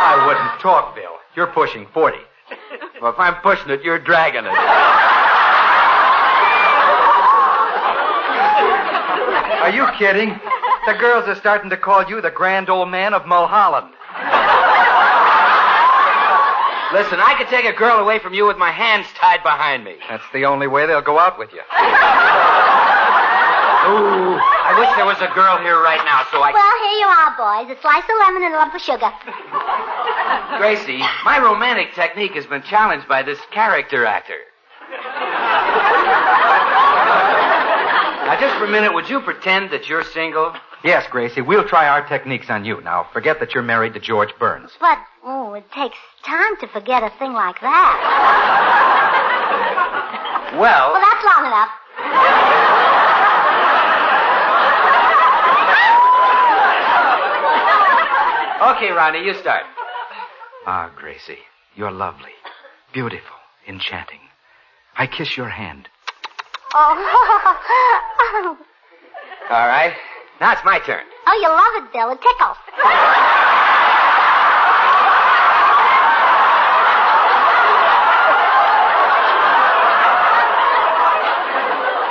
I wouldn't talk, Bill. You're pushing 40. Well, if I'm pushing it, you're dragging it. Are you kidding? The girls are starting to call you the grand old man of Mulholland. Listen, I could take a girl away from you with my hands tied behind me. That's the only way they'll go out with you. Ooh, I wish there was a girl here right now so I Well, here you are, boys. A slice of lemon and a lump of sugar. Gracie, my romantic technique has been challenged by this character actor. Now, just for a minute, would you pretend that you're single? Yes, Gracie, we'll try our techniques on you. Now, forget that you're married to George Burns. But, oh, it takes time to forget a thing like that. Well, Well, that's long enough. okay, Ronnie, you start. Ah, Gracie, you're lovely, beautiful, enchanting. I kiss your hand. Oh. All right. Now it's my turn. oh, you love it, Bill. It tickles.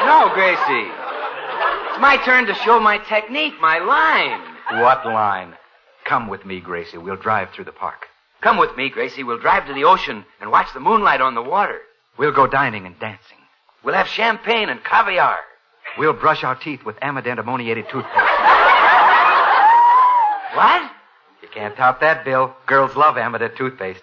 No, Gracie. It's my turn to show my technique, my line. What line? Come with me, Gracie. We'll drive through the park. Come with me, Gracie. We'll drive to the ocean and watch the moonlight on the water. We'll go dining and dancing. We'll have champagne and caviar. We'll brush our teeth with amident ammoniated toothpaste. What? You can't top that, Bill. Girls love amident toothpaste.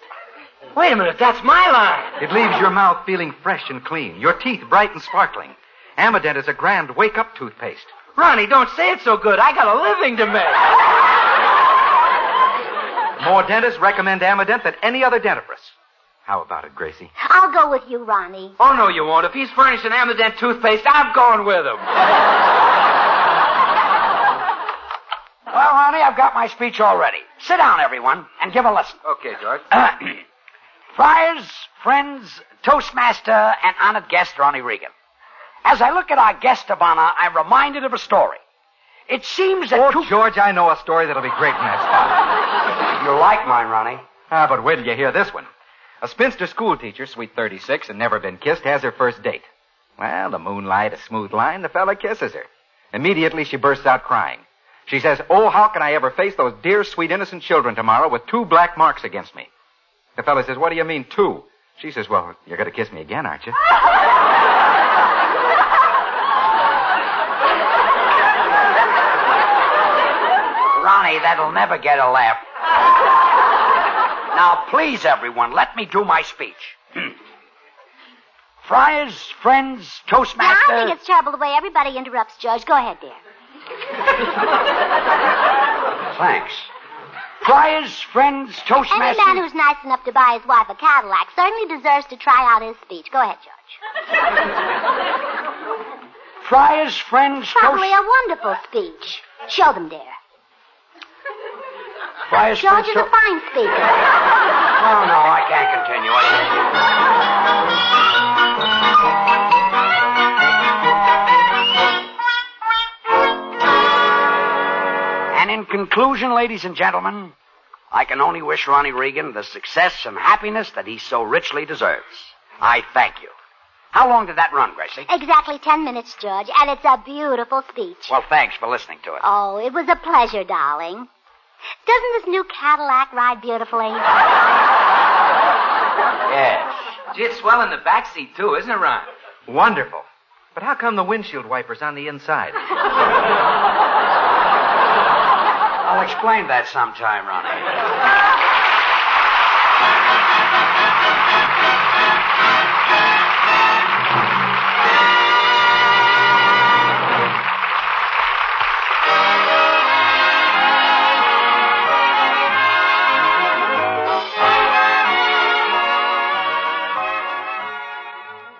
Wait a minute, that's my line. It leaves your mouth feeling fresh and clean, your teeth bright and sparkling. Amident is a grand wake-up toothpaste. Ronnie, don't say it so good. I got a living to make. More dentists recommend Amident than any other dentifrice. How about it, Gracie? I'll go with you, Ronnie. Oh, no, you won't. If he's furnishing Amident toothpaste, I'm going with him. Well, Ronnie, I've got my speech already. Sit down, everyone, and give a listen. Okay, George. Friars, friends, Toastmaster, and honored guest Ronnie Reagan. As I look at our guest of honor, I'm reminded of a story. It seems that Oh, two... George, I know a story that'll be great next time. You like mine, Ronnie. Ah, but wait till you hear this one. A spinster schoolteacher, sweet 36, and never been kissed, has her first date. Well, the moonlight, a smooth line, the fella kisses her. Immediately she bursts out crying. She says, Oh, how can I ever face those dear, sweet, innocent children tomorrow with two black marks against me? The fella says, What do you mean, two? She says, Well, you're going to kiss me again, aren't you? Ronnie, that'll never get a laugh. Now, please, everyone, let me do my speech. Hmm. Friars, friends, Now, Toastmaster. I think it's terrible the way everybody interrupts George. Go ahead, dear. Thanks. Friars, friends, Any Toastmaster. man who's nice enough to buy his wife a Cadillac certainly deserves to try out his speech. Go ahead, George. Friars, friends, Probably Toast. a wonderful speech. Show them, dear. Friars, George friends, is a fine speaker. Oh, no, I can't continue. I- And in conclusion, ladies and gentlemen, I can only wish Ronnie Reagan the success and happiness that he so richly deserves. I thank you. How long did that run, Gracie? Exactly ten minutes, George, and it's a beautiful speech. Well, thanks for listening to it. Oh, it was a pleasure, darling. Doesn't this new Cadillac ride beautifully? Yes. Gee, it's swell in the back seat, too, isn't it, Ron? Wonderful. But how come the windshield wiper's on the inside? I'll explain that sometime, Ronnie.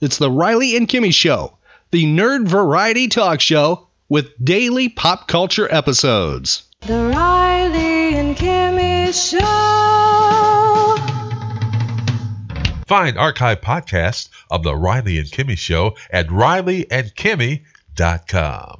It's the Riley and Kimmy Show, the nerd variety talk show with daily pop culture episodes. The Riley and Kimmy Show. Find archive podcasts of The Riley and Kimmy Show at rileyandkimmy.com.